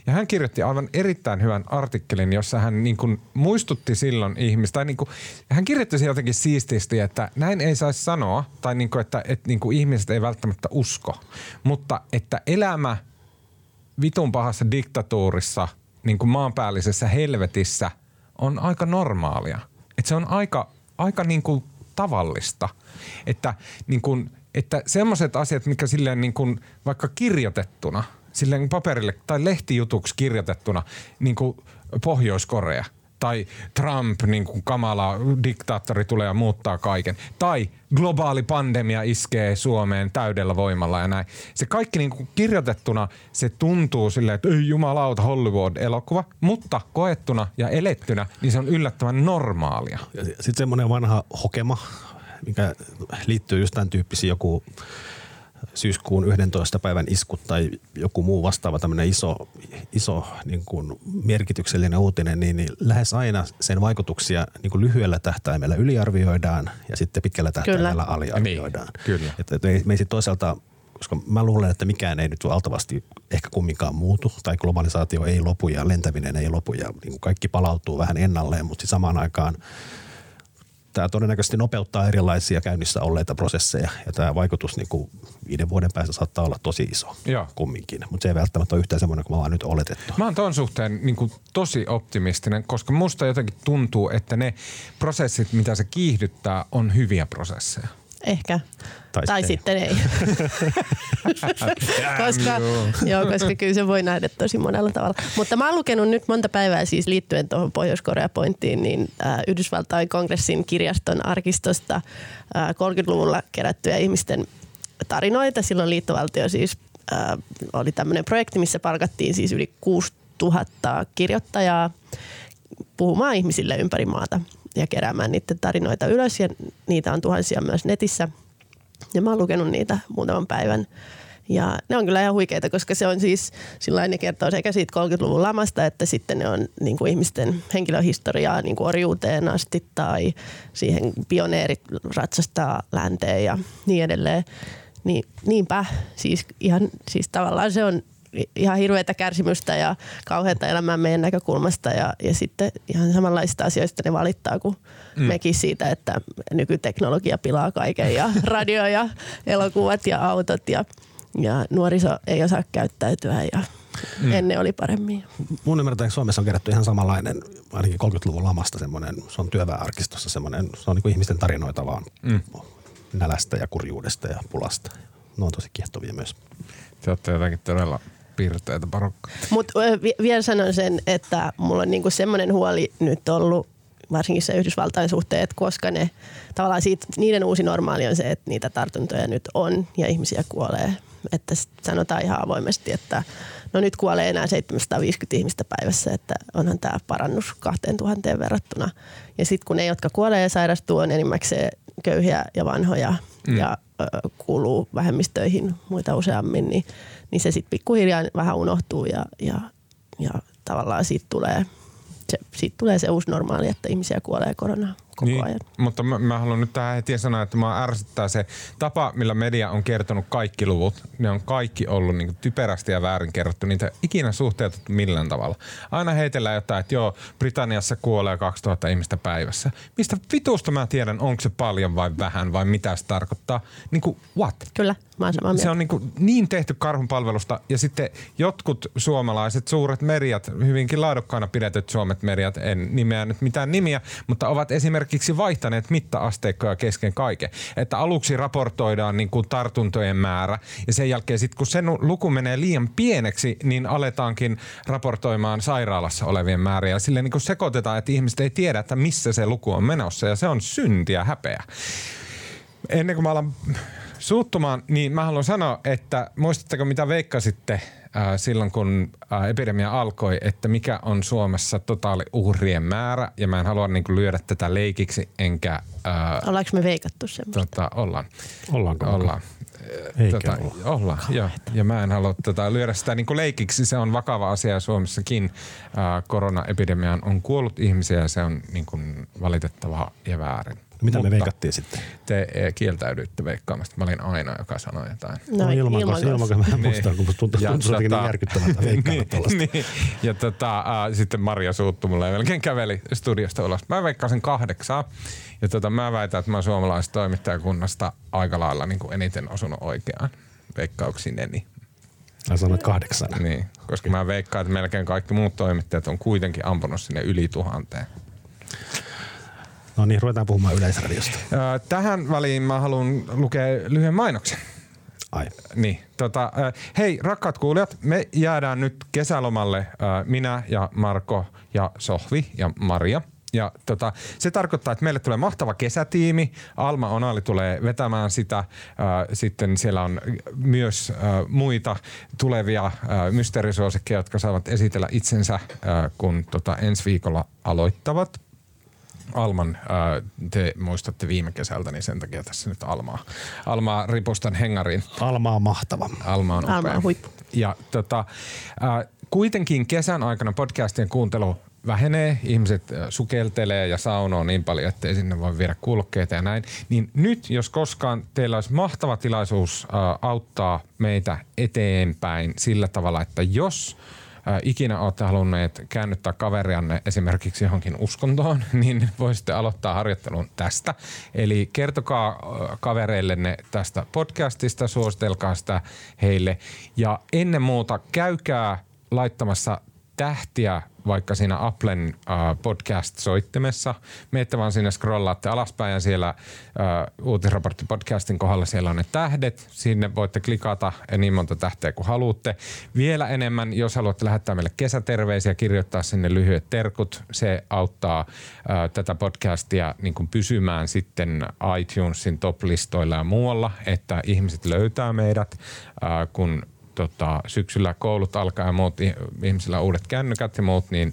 Ja hän kirjoitti aivan erittäin hyvän artikkelin, jossa hän niin kuin muistutti silloin ihmistä, niin kuin, hän kirjoitti sen jotenkin siististi, että näin ei saisi sanoa, tai niin kuin, että, että niin kuin ihmiset ei välttämättä usko, mutta että elämä vitun pahassa diktatuurissa, niin kuin maanpäällisessä helvetissä, on aika normaalia. Että se on aika, aika niin kuin tavallista. Että, niin kuin, että semmoiset asiat, mikä silleen niin kuin vaikka kirjoitettuna, silleen paperille tai lehtijutuksi kirjoitettuna, niin kuin Pohjois-Korea, Tai Trump, niin kuin kamala diktaattori tulee ja muuttaa kaiken. Tai globaali pandemia iskee Suomeen täydellä voimalla ja näin. Se kaikki niin kuin kirjoitettuna, se tuntuu silleen, että ei jumalauta Hollywood-elokuva, mutta koettuna ja elettynä, niin se on yllättävän normaalia. Sitten semmoinen vanha hokema, mikä liittyy just tämän tyyppisiin joku syyskuun 11. päivän iskut tai joku muu vastaava tämmöinen iso, iso niin kuin merkityksellinen uutinen, niin, niin lähes aina sen vaikutuksia niin kuin lyhyellä tähtäimellä yliarvioidaan ja sitten pitkällä tähtäimellä Kyllä. aliarvioidaan. Niin, kyllä. Että, että me, me toisaalta koska mä luulen, että mikään ei nyt valtavasti ehkä kumminkaan muutu, tai globalisaatio ei lopu ja lentäminen ei lopu ja niin kuin kaikki palautuu vähän ennalleen, mutta samaan aikaan – tämä todennäköisesti nopeuttaa erilaisia käynnissä olleita prosesseja ja tämä vaikutus niin kuin viiden vuoden päästä saattaa olla tosi iso Joo. kumminkin, mutta se ei välttämättä ole yhtään semmoinen kuin me ollaan nyt oletettu. Mä oon ton suhteen niin kuin tosi optimistinen, koska musta jotenkin tuntuu, että ne prosessit, mitä se kiihdyttää, on hyviä prosesseja. Ehkä. Tai, tai sitten ei. [laughs] koska, joo, koska kyllä se voi nähdä tosi monella tavalla. Mutta mä oon lukenut nyt monta päivää siis liittyen tuohon Pohjois-Korea-pointtiin, niin äh, Yhdysvaltain kongressin kirjaston arkistosta äh, 30-luvulla kerättyjä ihmisten tarinoita. Silloin liittovaltio siis äh, oli tämmöinen projekti, missä palkattiin siis yli 6000 kirjoittajaa puhumaan ihmisille ympäri maata ja keräämään niiden tarinoita ylös ja niitä on tuhansia myös netissä. Ja mä oon lukenut niitä muutaman päivän. Ja ne on kyllä ihan huikeita, koska se on siis, sillä ne kertoo sekä siitä 30-luvun lamasta, että sitten ne on niin kuin ihmisten henkilöhistoriaa niin kuin orjuuteen asti tai siihen pioneerit ratsastaa länteen ja niin edelleen. Niin, niinpä, siis ihan, siis tavallaan se on ihan hirveätä kärsimystä ja kauheata elämää meidän näkökulmasta ja, ja sitten ihan samanlaista asioista ne valittaa kuin mm. mekin siitä, että nykyteknologia pilaa kaiken ja [laughs] radio ja elokuvat ja autot ja, ja nuoriso ei osaa käyttäytyä ja mm. ennen oli paremmin. Mun ymmärtääkseni Suomessa on kerätty ihan samanlainen, ainakin 30-luvun lamasta semmoinen, se on työväenarkistossa semmoinen, se on niin kuin ihmisten tarinoita vaan mm. nälästä ja kurjuudesta ja pulasta. Ne on tosi kiehtovia myös. Se olette jotenkin todella piirteitä porukka. Mutta vielä sanon sen, että mulla on niinku semmoinen huoli nyt ollut varsinkin se Yhdysvaltain suhteen, että koska ne, tavallaan siitä, niiden uusi normaali on se, että niitä tartuntoja nyt on ja ihmisiä kuolee. Että sanotaan ihan avoimesti, että no nyt kuolee enää 750 ihmistä päivässä, että onhan tämä parannus 2000 verrattuna. Ja sitten kun ne, jotka kuolee ja sairastuu, on enimmäkseen köyhiä ja vanhoja mm. ja ö, kuuluu vähemmistöihin muita useammin, niin niin se sitten pikkuhiljaa vähän unohtuu ja, ja, ja tavallaan siitä tulee, se, siitä tulee se uusi normaali, että ihmisiä kuolee koronaan koko niin, ajan. Mutta mä, mä haluan nyt tähän heti sanoa, että mä ärsyttää se tapa, millä media on kertonut kaikki luvut. Ne on kaikki ollut niin typerästi ja väärin kerrottu. Niitä ikinä suhteutettu millään tavalla. Aina heitellään jotain, että joo, Britanniassa kuolee 2000 ihmistä päivässä. Mistä vitusta mä tiedän, onko se paljon vai vähän vai mitä se tarkoittaa? Niin kuin what? Kyllä, mä oon samaa Se on niin, kuin niin tehty karhun palvelusta ja sitten jotkut suomalaiset suuret mediat, hyvinkin laadukkaana pidetyt suomet mediat, en nimeä nyt mitään nimiä, mutta ovat esimerkiksi esimerkiksi vaihtaneet mitta-asteikkoja kesken kaiken. Että aluksi raportoidaan niin kuin tartuntojen määrä ja sen jälkeen sitten kun se luku menee liian pieneksi, niin aletaankin raportoimaan sairaalassa olevien määriä. Sille niin kuin sekoitetaan, että ihmiset ei tiedä, että missä se luku on menossa ja se on syntiä häpeä. Ennen kuin mä alan suuttumaan, niin mä haluan sanoa, että muistatteko mitä veikkasitte silloin, kun äh, epidemia alkoi, että mikä on Suomessa totaali uhrien määrä, ja mä en halua niin kuin, lyödä tätä leikiksi, enkä... Äh, Ollaanko me veikattu semmoista? Tota, ollaan. Ollaanko? Ollaan. Eikä tota, olla. Ollaan, joo. Ja mä en halua tota, lyödä sitä niin kuin leikiksi. Se on vakava asia Suomessakin. Äh, koronaepidemiaan on kuollut ihmisiä ja se on niin kuin, valitettavaa ja väärin. Mitä Mutta me veikattiin sitten? Te eh, kieltäydyitte veikkaamasta. Mä olin ainoa, joka sanoi jotain. No, no ilman, ilman, ilman, ilman mä niin. muistan, kun tuntuu, tuntuu jotenkin niin järkyttävältä niin, niin, Ja tota, äh, sitten Maria suuttu mulle ja melkein käveli studiosta ulos. Mä veikkasin kahdeksaa. Ja tota, mä väitän, että mä suomalaisesta toimittajakunnasta aika lailla niin kuin eniten osunut oikeaan veikkauksineni. Mä sanoit kahdeksan. Niin, koska mä veikkaan, että melkein kaikki muut toimittajat on kuitenkin ampunut sinne yli tuhanteen. No niin, ruvetaan puhumaan Yleisradiosta. Tähän väliin mä haluan lukea lyhyen mainoksen. Ai. Niin, tota, hei rakkaat kuulijat, me jäädään nyt kesälomalle minä ja Marko ja Sohvi ja Maria. Ja tota, se tarkoittaa, että meille tulee mahtava kesätiimi. Alma Onali tulee vetämään sitä. Sitten siellä on myös muita tulevia mysteerisuosikkeja, jotka saavat esitellä itsensä, kun tota, ensi viikolla aloittavat. Alman, ää, te muistatte viime kesältä, niin sen takia tässä nyt Almaa, Almaa ripustan hengariin. Alma on mahtava. Alma on Alma upea. on huippu. Ja tota, ää, kuitenkin kesän aikana podcastien kuuntelu vähenee, ihmiset ää, sukeltelee ja saunoo niin paljon, että ei sinne voi viedä kulkeita ja näin. Niin nyt, jos koskaan teillä olisi mahtava tilaisuus ää, auttaa meitä eteenpäin sillä tavalla, että jos ikinä olette halunneet käännyttää kaverianne esimerkiksi johonkin uskontoon, [laughs] niin voisitte aloittaa harjoittelun tästä. Eli kertokaa kavereillenne tästä podcastista, suositelkaa sitä heille ja ennen muuta käykää laittamassa tähtiä vaikka siinä Applen äh, podcast-soittimessa. Meette vaan sinne scrollaatte alaspäin ja siellä äh, uutisraportti-podcastin kohdalla siellä on ne tähdet. Sinne voitte klikata niin monta tähteä kuin haluatte. Vielä enemmän, jos haluatte lähettää meille kesäterveisiä, kirjoittaa sinne lyhyet terkut. Se auttaa äh, tätä podcastia niin kuin pysymään sitten iTunesin top-listoilla ja muualla, että ihmiset löytää meidät, äh, kun tota, syksyllä koulut alkaa ja muut ihmisillä uudet kännykät ja muut, niin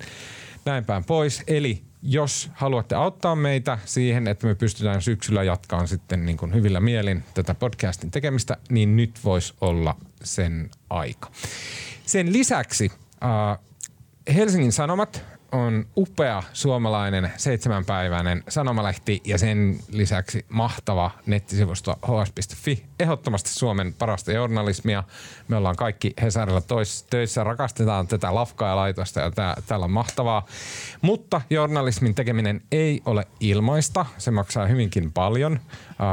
näin päin pois. Eli jos haluatte auttaa meitä siihen, että me pystytään syksyllä jatkaan sitten niin kuin hyvillä mielin tätä podcastin tekemistä, niin nyt voisi olla sen aika. Sen lisäksi äh, Helsingin Sanomat on upea suomalainen seitsemänpäiväinen sanomalehti ja sen lisäksi mahtava nettisivusto hs.fi. Ehdottomasti Suomen parasta journalismia. Me ollaan kaikki Hesarilla tois, töissä, rakastetaan tätä lafkaa ja laitosta ja tää, täällä on mahtavaa. Mutta journalismin tekeminen ei ole ilmaista. Se maksaa hyvinkin paljon.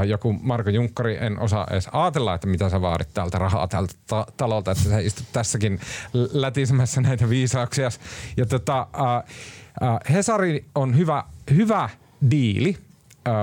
Joku Marko Junkkari, en osaa edes ajatella, että mitä sä vaadit täältä rahaa tältä ta- talolta, että sä istut tässäkin lätisemässä näitä viisauksia. Ja tota, Hesari on hyvä, hyvä diili,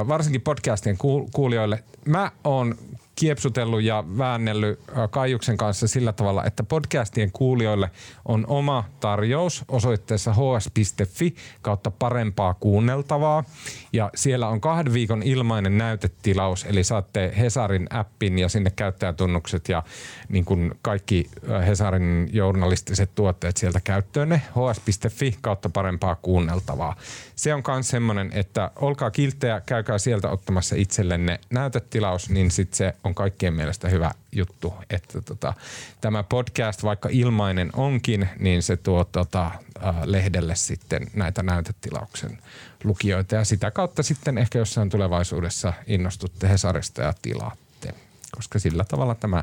varsinkin podcastien kuulijoille. Mä oon kiepsutellut ja väännellyt Kaijuksen kanssa sillä tavalla, että podcastien kuulijoille on oma tarjous osoitteessa hs.fi kautta parempaa kuunneltavaa. Ja siellä on kahden viikon ilmainen näytetilaus, eli saatte Hesarin appin ja sinne käyttäjätunnukset ja niin kuin kaikki Hesarin journalistiset tuotteet sieltä käyttöönne. hs.fi kautta parempaa kuunneltavaa. Se on myös semmoinen, että olkaa kilttejä, käykää sieltä ottamassa itsellenne näytetilaus, niin sitten se on kaikkien mielestä hyvä juttu, että tota, tämä podcast, vaikka ilmainen onkin, niin se tuo tota, äh, lehdelle sitten näitä näytetilauksen lukijoita ja sitä kautta sitten ehkä jossain tulevaisuudessa innostutte Hesarista ja tilaatte, koska sillä tavalla tämä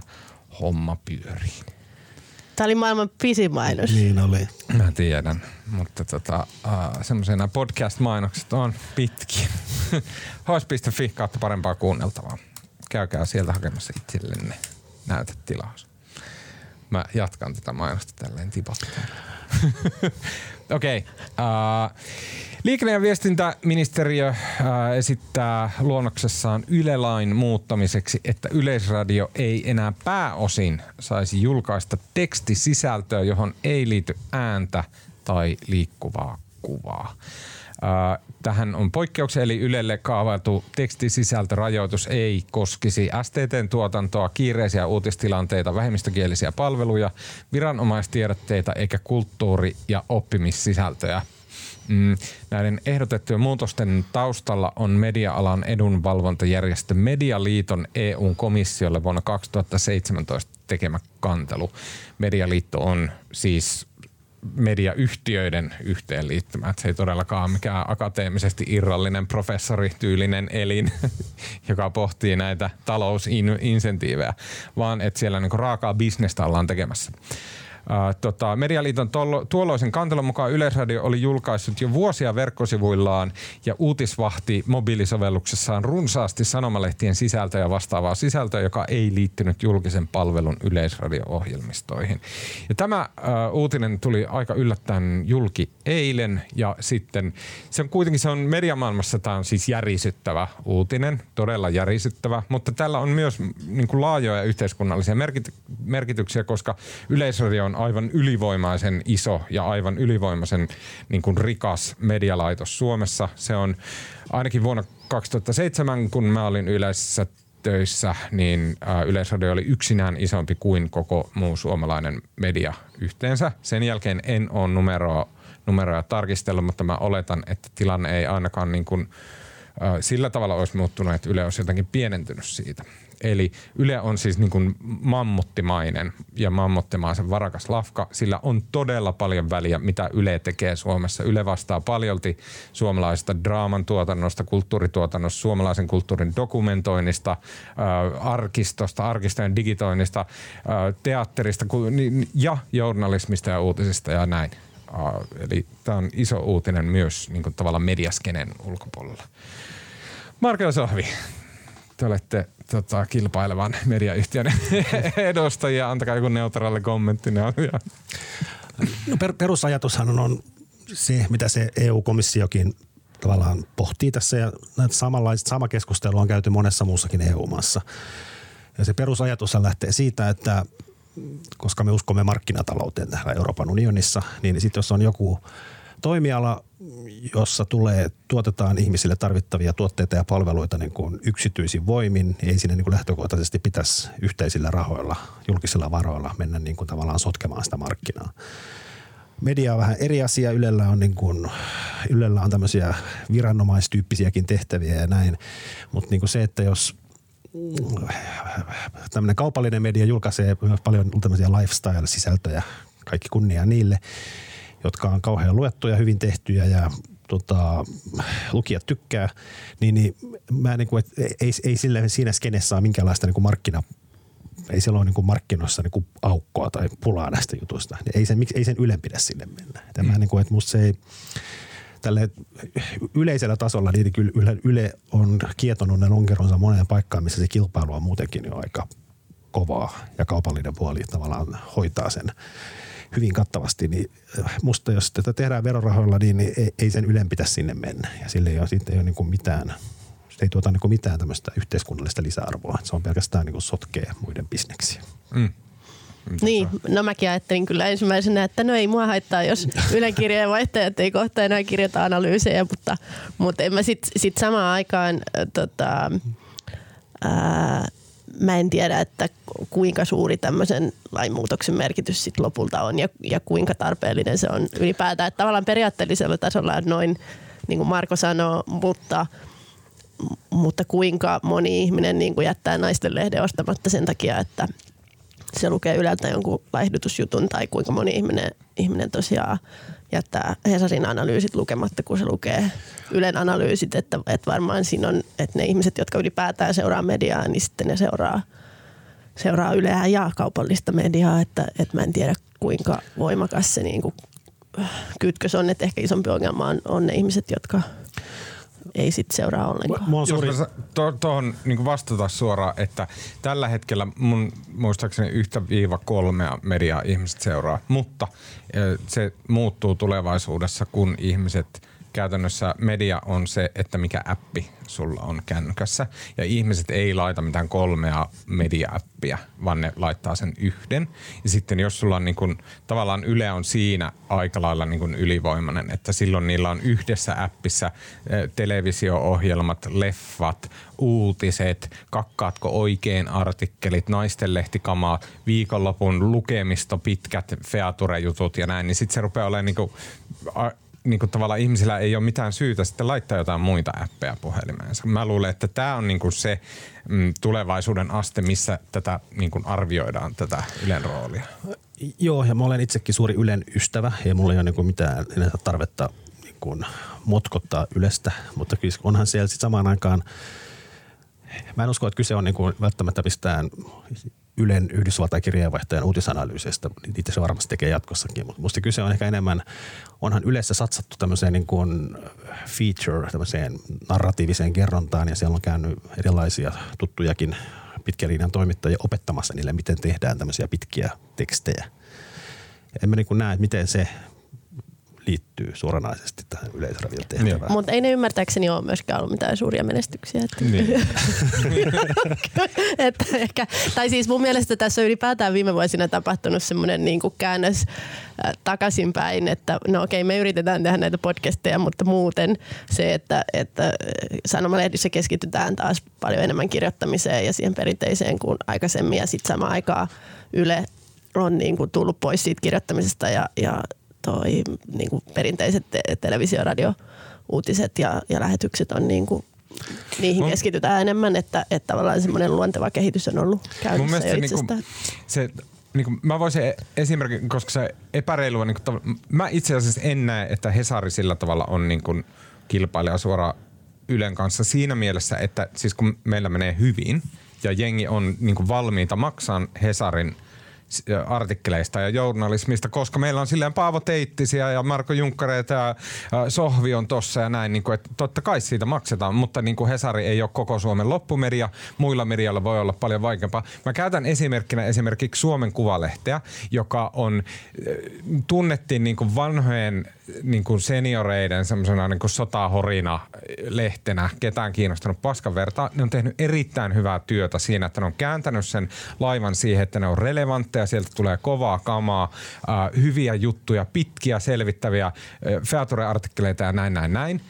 homma pyörii. Tämä oli maailman pisin mainos. Niin oli. Mä tiedän, mutta tota, semmoisena podcast-mainokset on pitkiä. [laughs] hos.fi kautta parempaa kuunneltavaa. Käykää sieltä hakemassa itsellenne näytetilaus. Mä jatkan tätä mainosta tälleen tipottaa. [laughs] Okei. Okay. Uh, liikenne- ja viestintäministeriö uh, esittää luonnoksessaan Yle-lain muuttamiseksi, että Yleisradio ei enää pääosin saisi julkaista tekstisisältöä, johon ei liity ääntä tai liikkuvaa kuvaa. Uh, tähän on poikkeuksia, eli Ylelle kaavailtu tekstisisältörajoitus ei koskisi STTn tuotantoa, kiireisiä uutistilanteita, vähemmistökielisiä palveluja, viranomaistiedotteita eikä kulttuuri- ja oppimissisältöjä. Mm, näiden ehdotettujen muutosten taustalla on media-alan edunvalvontajärjestö Medialiiton EU-komissiolle vuonna 2017 tekemä kantelu. Medialiitto on siis mediayhtiöiden yhteenliittymä. Että se ei todellakaan mikään akateemisesti irrallinen professorityylinen elin, [laughs] joka pohtii näitä talousinsentiivejä, vaan että siellä niinku raakaa bisnestä ollaan tekemässä. Ää, tota, Medialiiton tollo, tuolloisen kantelun mukaan Yleisradio oli julkaissut jo vuosia verkkosivuillaan ja uutisvahti mobiilisovelluksessaan runsaasti sanomalehtien sisältöä ja vastaavaa sisältöä, joka ei liittynyt julkisen palvelun yleisradio-ohjelmistoihin. Ja tämä ää, uutinen tuli aika yllättäen julki eilen ja sitten se on kuitenkin se on mediamaailmassa tämä on siis järisyttävä uutinen, todella järisyttävä, mutta tällä on myös niin kuin laajoja yhteiskunnallisia merkit- merkityksiä, koska Yleisradio on aivan ylivoimaisen iso ja aivan ylivoimaisen niin kuin rikas medialaitos Suomessa. Se on ainakin vuonna 2007, kun mä olin yleisessä töissä, niin Yleisradio oli yksinään isompi kuin koko muu suomalainen media yhteensä. Sen jälkeen en ole numeroa, numeroja tarkistellut, mutta mä oletan, että tilanne ei ainakaan niin kuin, sillä tavalla olisi muuttunut, että Yle olisi jotenkin pienentynyt siitä. Eli Yle on siis niin kuin mammuttimainen ja mammuttimaisen varakas lafka. Sillä on todella paljon väliä, mitä Yle tekee Suomessa. Yle vastaa paljolti suomalaisesta draaman tuotannosta, kulttuurituotannosta, suomalaisen kulttuurin dokumentoinnista, äh, arkistosta, arkistojen digitoinnista, äh, teatterista ja journalismista ja uutisista ja näin. Uh, eli tämä on iso uutinen myös niin kuin tavallaan mediaskenen ulkopuolella. Marko Sohvi, te olette tota, kilpailevan mediayhtiön [laughs] edustajia. Antakaa joku neutraali kommentti. No per, perusajatushan on se, mitä se EU-komissiokin tavallaan pohtii tässä ja samanlaiset, sama keskustelu on käyty monessa muussakin EU-maassa. Ja se perusajatus lähtee siitä, että koska me uskomme markkinatalouteen täällä Euroopan unionissa, niin sitten jos on joku toimiala, jossa tulee, tuotetaan ihmisille tarvittavia tuotteita ja palveluita niin kuin yksityisin voimin, niin ei sinne niin kuin lähtökohtaisesti pitäisi yhteisillä rahoilla, julkisilla varoilla mennä niin kuin tavallaan sotkemaan sitä markkinaa. Media on vähän eri asia. Ylellä on, niin kuin, Ylellä on tämmöisiä viranomaistyyppisiäkin tehtäviä ja näin. Mutta niin kuin se, että jos tämmöinen kaupallinen media julkaisee paljon tämmöisiä lifestyle-sisältöjä, kaikki kunnia niille, jotka on kauhean luettuja, hyvin tehtyjä ja tota, lukijat tykkää, niin, niin mä niin kuin, et, ei, ei sille, siinä skenessä ole minkäänlaista niin kuin markkina ei siellä ole niin kuin markkinoissa niin kuin aukkoa tai pulaa näistä jutuista. Ei sen, ei sen Ylen pidä sinne mennä. Tämä mm. niin kuin, että musta se ei, tälle yleisellä tasolla niin kyllä Yle, Yle on kietonut ne lonkeronsa moneen paikkaan, missä se kilpailu on muutenkin jo aika kovaa ja kaupallinen puoli tavallaan hoitaa sen hyvin kattavasti, niin äh, musta jos tätä tehdään verorahoilla, niin ei sen Ylen pitäisi sinne mennä. Ja sille ei ole, sitten ei ole niin kuin mitään, se ei tuota niin kuin mitään tämmöistä yhteiskunnallista lisäarvoa. Se on pelkästään niin kuin sotkee muiden bisneksiä. Mm. Niin, no mäkin ajattelin kyllä ensimmäisenä, että no ei mua haittaa, jos Ylen kirjeenvaihtajat ei kohta enää kirjoita analyysejä, mutta, mutta en mä sitten sit samaan aikaan äh, tota, ää, mä en tiedä, että kuinka suuri tämmöisen lainmuutoksen merkitys sit lopulta on ja, ja kuinka tarpeellinen se on ylipäätään. Että tavallaan periaatteellisella tasolla noin, niin kuin Marko sanoo, mutta, mutta kuinka moni ihminen niin kuin jättää naisten lehden ostamatta sen takia, että se lukee ylältä jonkun laihdutusjutun tai kuinka moni ihminen, ihminen tosiaan jättää Hesarin analyysit lukematta, kun se lukee Ylen analyysit, että, että varmaan siinä on, että ne ihmiset, jotka ylipäätään seuraa mediaa, niin sitten ne seuraa, seuraa Yleä ja kaupallista mediaa, että, että mä en tiedä kuinka voimakas se niin kuin kytkös on, että ehkä isompi ongelma on, on ne ihmiset, jotka ei sit seuraa ollenkaan. Mua suuri... Tuohon to, niin vastata suoraan, että tällä hetkellä mun muistaakseni yhtä viiva kolmea mediaa ihmiset seuraa, mutta se muuttuu tulevaisuudessa, kun ihmiset – käytännössä media on se, että mikä appi sulla on kännykässä. Ja ihmiset ei laita mitään kolmea media-appia, vaan ne laittaa sen yhden. Ja sitten jos sulla on niin kun, tavallaan Yle on siinä aika lailla niin kun ylivoimainen, että silloin niillä on yhdessä appissa eh, televisio-ohjelmat, leffat, uutiset, kakkaatko oikein artikkelit, naistenlehtikamaa, viikonlopun lukemisto, pitkät feature-jutut ja näin, niin sitten se rupeaa olemaan niin kuin, niin kuin tavallaan ihmisillä ei ole mitään syytä sitten laittaa jotain muita appeja puhelimeensa. Mä luulen, että tämä on niin kuin se mm, tulevaisuuden aste, missä tätä niin kuin arvioidaan, tätä Ylen roolia. Joo, ja mä olen itsekin suuri Ylen ystävä, ja mulla ei ole niin mitään tarvetta niin kuin motkottaa Ylestä, mutta onhan siellä sitten samaan aikaan, mä en usko, että kyse on niin kuin välttämättä mistään Ylen Yhdysvaltain kirjeenvaihtajan uutisanalyyseistä, niin niitä se varmasti tekee jatkossakin. Mutta musta kyse on ehkä enemmän, onhan yleensä satsattu tämmöiseen niin kuin feature, tämmöiseen narratiiviseen kerrontaan ja siellä on käynyt erilaisia tuttujakin pitkän linjan toimittajia opettamassa niille, miten tehdään tämmöisiä pitkiä tekstejä. En mä niin kuin näe, että miten se liittyy suoranaisesti tähän yleisradion tehtävään. Niin. Mutta ei ne ymmärtääkseni ole myöskään ollut mitään suuria menestyksiä. Että, niin. [laughs] että ehkä, tai siis mun mielestä tässä on ylipäätään viime vuosina tapahtunut semmoinen niin käännös äh, takaisinpäin, että no okei me yritetään tehdä näitä podcasteja, mutta muuten se, että, että sanomalehdissä keskitytään taas paljon enemmän kirjoittamiseen ja siihen perinteiseen kuin aikaisemmin ja sitten samaan aikaan Yle on niin kuin tullut pois siitä kirjoittamisesta ja, ja toi niin kuin perinteiset te- televisio- radio uutiset ja, ja lähetykset on niin kuin niihin mun, keskitytään enemmän, että, että tavallaan semmoinen luonteva kehitys on ollut käynnissä jo niinku itsestään. Se, niin kuin, mä voisin esimerkiksi, koska se epäreilu on, niin kuin, mä itse asiassa en näe, että Hesari sillä tavalla on niin kuin kilpailija suoraan Ylen kanssa siinä mielessä, että siis kun meillä menee hyvin ja jengi on niin kuin valmiita maksamaan Hesarin – artikkeleista ja journalismista, koska meillä on silleen Paavo Teittisiä ja Marko Junkkareita ja Sohvi on tossa ja näin, niin kuin, että totta kai siitä maksetaan, mutta niin kuin Hesari ei ole koko Suomen loppumedia, muilla medialla voi olla paljon vaikeampaa. Mä käytän esimerkkinä esimerkiksi Suomen Kuvalehteä, joka on, tunnettiin niin kuin vanhojen niin kuin senioreiden semmoisena niin kuin sotahorina lehtenä, ketään kiinnostanut paskan verta. Ne on tehnyt erittäin hyvää työtä siinä, että ne on kääntänyt sen laivan siihen, että ne on relevantteja, sieltä tulee kovaa kamaa, äh, hyviä juttuja, pitkiä selvittäviä äh, feature-artikkeleita ja näin, näin, näin.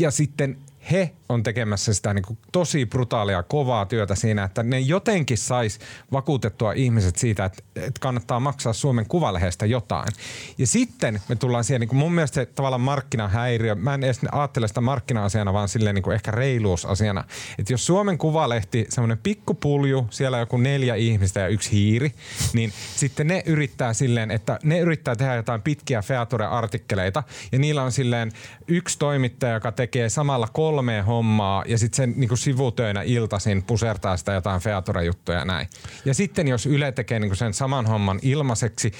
Ja sitten he on tekemässä sitä niin kuin tosi brutaalia, kovaa työtä siinä, että ne jotenkin sais vakuutettua ihmiset siitä, että, että kannattaa maksaa Suomen Kuvalehdestä jotain. Ja sitten me tullaan siihen, niin kuin mun mielestä se tavallaan markkinahäiriö, mä en edes ajattele sitä markkina-asiana, vaan silleen niin kuin ehkä reiluusasiana. Että jos Suomen Kuvalehti, semmoinen pikkupulju, siellä joku neljä ihmistä ja yksi hiiri, niin sitten ne yrittää silleen, että ne yrittää tehdä jotain pitkiä feature-artikkeleita ja niillä on silleen yksi toimittaja, joka tekee samalla kolmea hommaa hommaa ja sitten sen niin sivutöinä iltaisin pusertaa sitä jotain feature-juttuja ja näin. Ja sitten jos Yle tekee niin sen saman homman ilmaiseksi,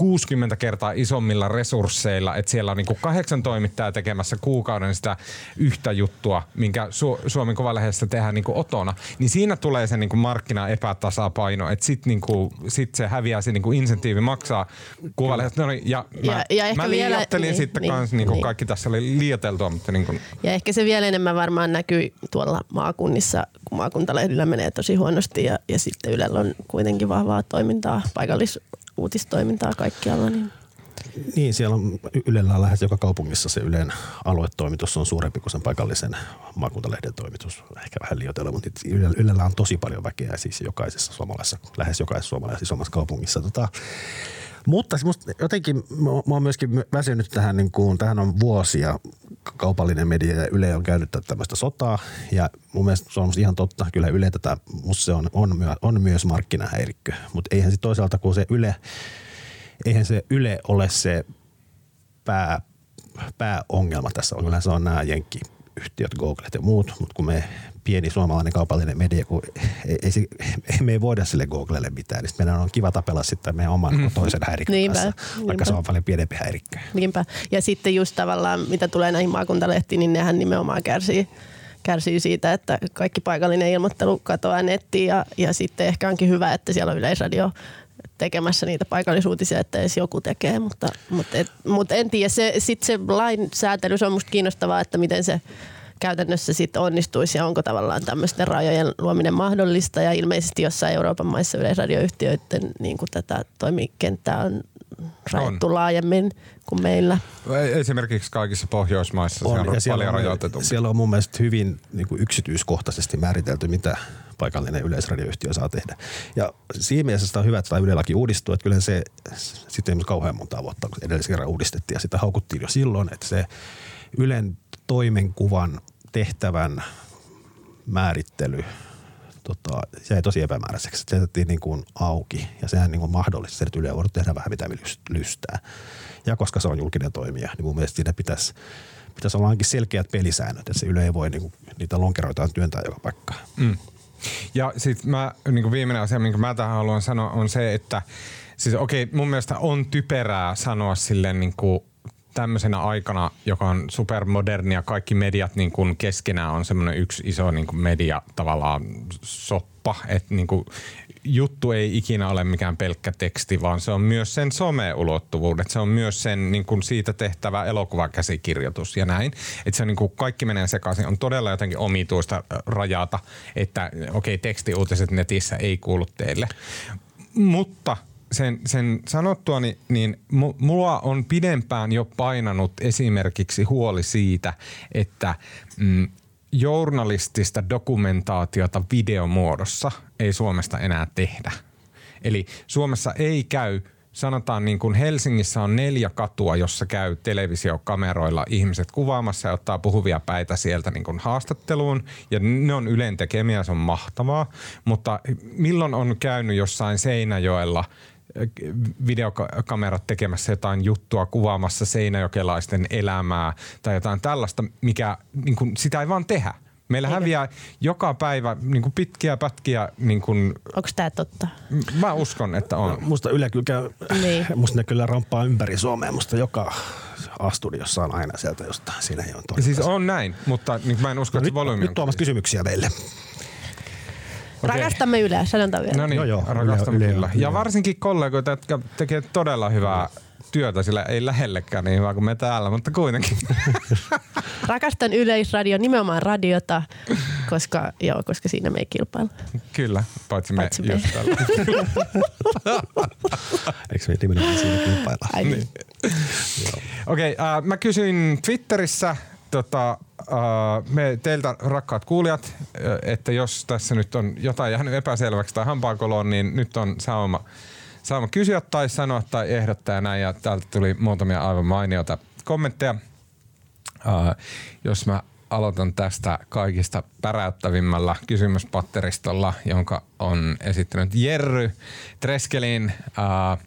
60 kertaa isommilla resursseilla, että siellä on niin kuin kahdeksan toimittajaa tekemässä kuukauden sitä yhtä juttua, minkä Su- Suomen Kuvalehdestä tehdään niin kuin otona, niin siinä tulee se niin kuin markkina epätasapaino, että sitten niin kuin, sit se häviää se niin kuin insentiivi maksaa Kuvalehdestä. No niin, ja, ja, mä, ja mä liioittelin vielä, sitten niin, kanssa, niin, niin, niin. kaikki tässä oli liioteltua, mutta niin kuin. Ja ehkä se vielä enemmän varmaan näkyy tuolla maakunnissa, kun maakuntalehdillä menee tosi huonosti ja, ja sitten Ylellä on kuitenkin vahvaa toimintaa paikallis uutistoimintaa kaikkialla. Niin. Niin, siellä on Ylellä on lähes joka kaupungissa se Ylen aluetoimitus on suurempi kuin sen paikallisen maakuntalehden toimitus. Ehkä vähän liioitella, mutta Ylellä on tosi paljon väkeä siis jokaisessa suomalaisessa, lähes jokaisessa suomalaisessa isommassa kaupungissa. Tota, mutta musta jotenkin mä oon myöskin väsynyt tähän, niin kuin, tähän on vuosia kaupallinen media ja Yle on käynyt tämmöistä sotaa ja mun mielestä se on ihan totta. Kyllä Yle tätä, musta se on, on, myö, on myös markkinahäirikkö, mutta eihän se toisaalta kun se Yle, eihän se Yle ole se pää, pääongelma tässä. Kyllä se on nämä jenkki yhtiöt, Googlet ja muut, mutta kun me pieni suomalainen kaupallinen media, kun ei, ei, ei, me ei voida sille Googlelle mitään, niin meidän on kiva tapella sitten meidän oman mm. toisen häirikkön niinpä, kanssa, niinpä. vaikka se on paljon pienempi häirikkö. Niinpä. Ja sitten just tavallaan, mitä tulee näihin maakuntalehtiin, niin nehän nimenomaan kärsii kärsii siitä, että kaikki paikallinen ilmoittelu katoaa nettiin ja, ja sitten ehkä onkin hyvä, että siellä on yleisradio tekemässä niitä paikallisuutisia, että edes joku tekee, mutta, mutta, et, mutta en tiedä. Se, sitten se lainsäätely, se on musta kiinnostavaa, että miten se käytännössä sitten onnistuisi ja onko tavallaan tämmöisten rajojen luominen mahdollista ja ilmeisesti jossain Euroopan maissa yleisradioyhtiöiden niin kuin tätä toimikenttää on rajattu on. laajemmin kuin meillä. Esimerkiksi kaikissa Pohjoismaissa on, siellä on siellä paljon rajoitettu. Siellä on mun mielestä hyvin niin kuin yksityiskohtaisesti määritelty, mitä paikallinen yleisradioyhtiö saa tehdä. Ja siinä mielessä on hyvä, että tämä Yle-laki uudistuu, että kyllä se sitten ei kauhean monta vuotta, kun edellisen kerran uudistettiin ja sitä haukuttiin jo silloin, että se Ylen toimenkuvan tehtävän määrittely tota, jäi tosi epämääräiseksi. Se jätettiin niin kuin auki ja sehän niin kuin mahdollisti, että Yle voi tehdä vähän mitä lystää. Ja koska se on julkinen toimija, niin mun mielestä siinä pitäisi, pitäisi olla ainakin selkeät pelisäännöt, että se Yle ei voi niin kuin, niitä lonkeroitaan työntää joka paikkaan. Mm. Ja sitten mä, niin viimeinen asia, minkä mä tähän haluan sanoa, on se, että siis okei, mun mielestä on typerää sanoa silleen niin kuin tämmöisenä aikana, joka on supermoderni ja kaikki mediat niin kuin keskenään on semmoinen yksi iso niin kuin media tavallaan soppa, että niin kuin juttu ei ikinä ole mikään pelkkä teksti, vaan se on myös sen someulottuvuudet. Se on myös sen niin kuin siitä tehtävä elokuvakäsikirjoitus ja näin. Että se on niin kuin kaikki menee sekaisin. On todella jotenkin omituista rajata, että okei, okay, tekstiuutiset netissä ei kuulu teille. Mutta sen, sen sanottua, niin, niin mulla on pidempään jo painanut esimerkiksi huoli siitä, että mm, journalistista dokumentaatiota videomuodossa ei Suomesta enää tehdä. Eli Suomessa ei käy, sanotaan niin kuin Helsingissä on neljä katua, jossa käy televisiokameroilla ihmiset kuvaamassa ja ottaa puhuvia päitä sieltä niin kuin haastatteluun. Ja ne on Ylen tekemiä, se on mahtavaa. Mutta milloin on käynyt jossain Seinäjoella – videokamerat tekemässä jotain juttua, kuvaamassa seinäjokelaisten elämää tai jotain tällaista, mikä niin kuin, sitä ei vaan tehdä. Meillä Eikö? häviää joka päivä niin kuin pitkiä pätkiä. Niin kuin, Onko tämä totta? Mä uskon, että on. Musta Yle kyllä käy, niin. [laughs] musta ne kyllä ramppaa ympäri Suomea. Musta joka A-studiossa on aina sieltä jostain. Siinä ei ole Siis on näin, mutta niin mä en usko, no, että nyt, volyymi Nyt Tuomas kysymyksiä meille. Okay. Rakastamme Yleä, sanotaan vielä. No niin, joo, joo, rakastamme yle, kyllä. Yle, ja varsinkin kollegoita, jotka tekevät todella hyvää työtä, sillä ei lähellekään niin hyvä kuin me täällä, mutta kuitenkin. [laughs] Rakastan Yleisradio, nimenomaan radiota, koska, joo, koska siinä me ei kilpailla. Kyllä, paitsi, paitsi me, [laughs] me. just tällä. Eikö me nimenomaan siinä kilpailla? Ai niin. Okei, okay, uh, mä kysyin Twitterissä tota, uh, me teiltä rakkaat kuulijat, että jos tässä nyt on jotain jäänyt epäselväksi tai hampaakoloon, niin nyt on sauma, sauma kysyä tai sanoa tai ehdottaa ja näin. Ja täältä tuli muutamia aivan mainioita kommentteja. Uh, jos mä aloitan tästä kaikista päräyttävimmällä kysymyspatteristolla, jonka on esittänyt Jerry Treskelin. Äh,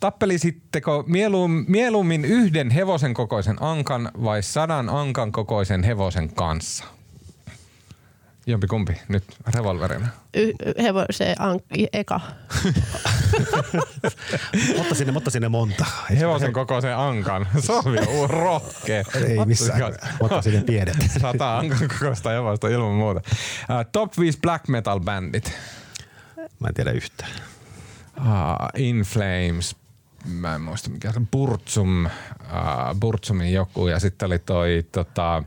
tappelisitteko mieluum, mieluummin yhden hevosen kokoisen ankan vai sadan ankan kokoisen hevosen kanssa? Jompi kumpi nyt revolverina? Y- hevo, se ankki, eka. [laughs] mutta sinne, mutta sinne monta. Hevosen kokoisen ankan. Se on rohkea. Ei missään. Mutta sinne pienet. [laughs] Sata ankan kokoista hevosta ilman muuta. Uh, top 5 black metal bandit. Mä en tiedä yhtään. Uh, In Flames. Mä en muista mikä se Burtsum. Uh, Burtsumin joku ja sitten oli toi tota,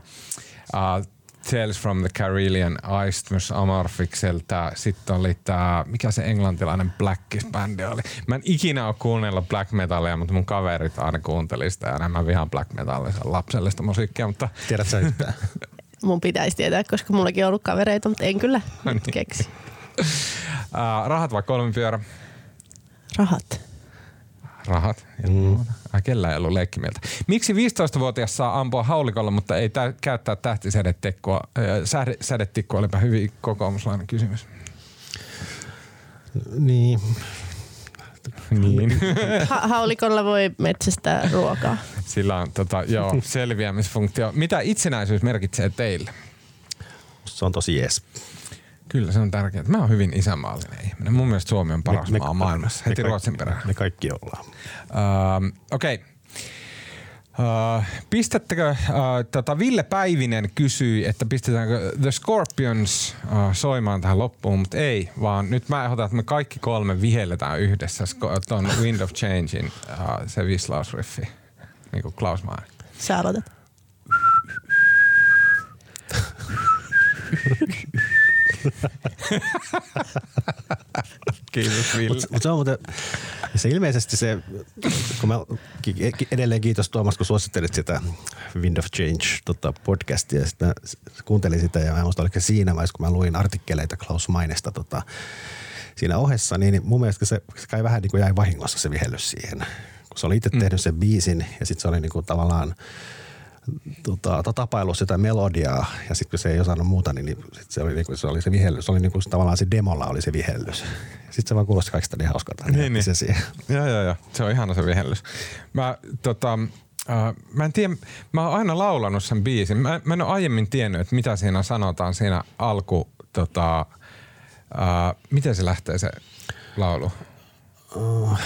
uh, Tales from the Carillion Isthmus Amarfikseltä. Sitten oli tää, mikä se englantilainen Blackis-bändi oli. Mä en ikinä ole kuunnellut black metalia, mutta mun kaverit aina kuunteli sitä ja mä vihaan black metalia, se on lapsellista musiikkia. Mutta... Tiedät sä yhtään? [laughs] mun pitäisi tietää, koska mullakin on ollut kavereita, mutta en kyllä [laughs] nyt niin. keksi. uh, rahat vai kolmipyörä? Rahat rahat. Mm. Ai, kellä ei ollut leikkimieltä. Miksi 15-vuotias saa ampua haulikolla, mutta ei tä- käyttää tähtisädetikkua? Säde, sädetikkua olipa hyvin kokoomuslainen kysymys. Niin. Niin. Ha- haulikolla voi metsästää ruokaa. Sillä on tota, joo, selviämisfunktio. Mitä itsenäisyys merkitsee teille? Se on tosi jees. Kyllä se on tärkeää. Mä oon hyvin isänmaallinen ihminen. Mun mielestä Suomi on paras me, maa me, maailmassa, heti me Ruotsin perään. Me kaikki ollaan. Uh, Okei. Okay. Uh, pistättekö, uh, tota Ville Päivinen kysyi, että pistetäänkö The Scorpions uh, soimaan tähän loppuun, mutta ei, vaan nyt mä ehdotan, että me kaikki kolme vihelletään yhdessä tuon Wind of Changein uh, se vislausriffi, niin kuin Klaus Maari. Sä aloitat. [laughs] Kiitos Ville. Mutta mut se on muuten, se ilmeisesti se, kun mä edelleen kiitos Tuomas, kun suosittelit sitä Wind of Change tota, podcastia. Sitten kuuntelin sitä ja mä muista oliko siinä vaiheessa, kun mä luin artikkeleita Klaus Mainesta tota, siinä ohessa, niin mun mielestä se, se kai vähän niin kuin jäi vahingossa se vihellys siihen. Kun se oli itse mm. tehnyt sen biisin ja sitten se oli niin kuin tavallaan – tota, tapailu sitä melodiaa ja sitten kun se ei osannut muuta, niin, niin sit se, oli, niin se oli se vihellys. Se oli niin kuin, tavallaan se demolla oli se vihellys. Sitten se vaan kuulosti kaikista niin hauskalta. Niin, niin, niin. Se siihen. Joo, joo, joo. Se on ihana se vihellys. Mä, tota, Uh, mä en tiedä, mä oon aina laulanut sen biisin. Mä, mä en ole aiemmin tiennyt, että mitä siinä sanotaan siinä alku, tota, Uh, miten se lähtee se laulu? Uh,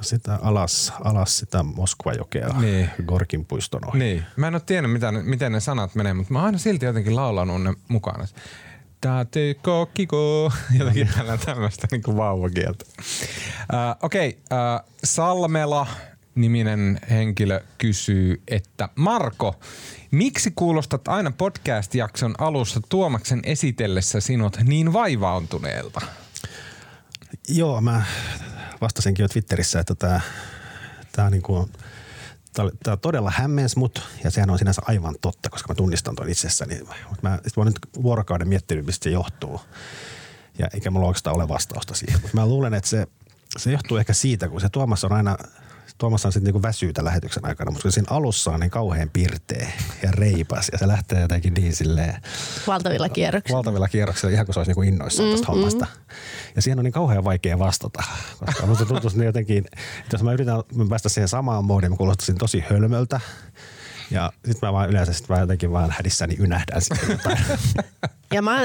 sitä alas, alas sitä Moskvajokea niin. Gorkin puiston ohi. Niin. Mä en ole tiennyt, mitä, miten ne sanat menee, mutta mä oon aina silti jotenkin laulanut ne mukana. Tate kokiko, [laughs] jotenkin tämmöistä niin vauvakieltä. Uh, Okei, okay, uh, Salmela niminen henkilö kysyy, että Marko, miksi kuulostat aina podcast-jakson alussa Tuomaksen esitellessä sinut niin vaivaantuneelta? Joo, mä vastasinkin jo Twitterissä, että tämä, tämä, niin kuin, tämä todella hämmens mut ja sehän on sinänsä aivan totta, koska mä tunnistan tuon itsessäni. Mutta mä, mä oon nyt vuorokauden miettinyt, mistä se johtuu. Ja eikä mulla oikeastaan ole vastausta siihen. Mutta mä luulen, että se, se johtuu ehkä siitä, kun se Tuomas on aina Tuomas on sitten niinku väsyytä lähetyksen aikana, mutta siinä alussa on niin kauhean pirteä ja reipas ja se lähtee jotenkin niin silleen... Valtavilla kierroksilla. Valtavilla kierroksilla, ihan kuin se olisi niinku innoissaan mm, tästä mm. hommasta. Ja siihen on niin kauhean vaikea vastata, koska minusta tuntuu niin jotenkin, että jos mä yritän päästä siihen samaan moodiin, mä kuulostaisin tosi hölmöltä. Ja sitten mä vaan yleensä sit vaan jotenkin vaan hädissäni ynähdän sitten jotain. [laughs] Ja mä,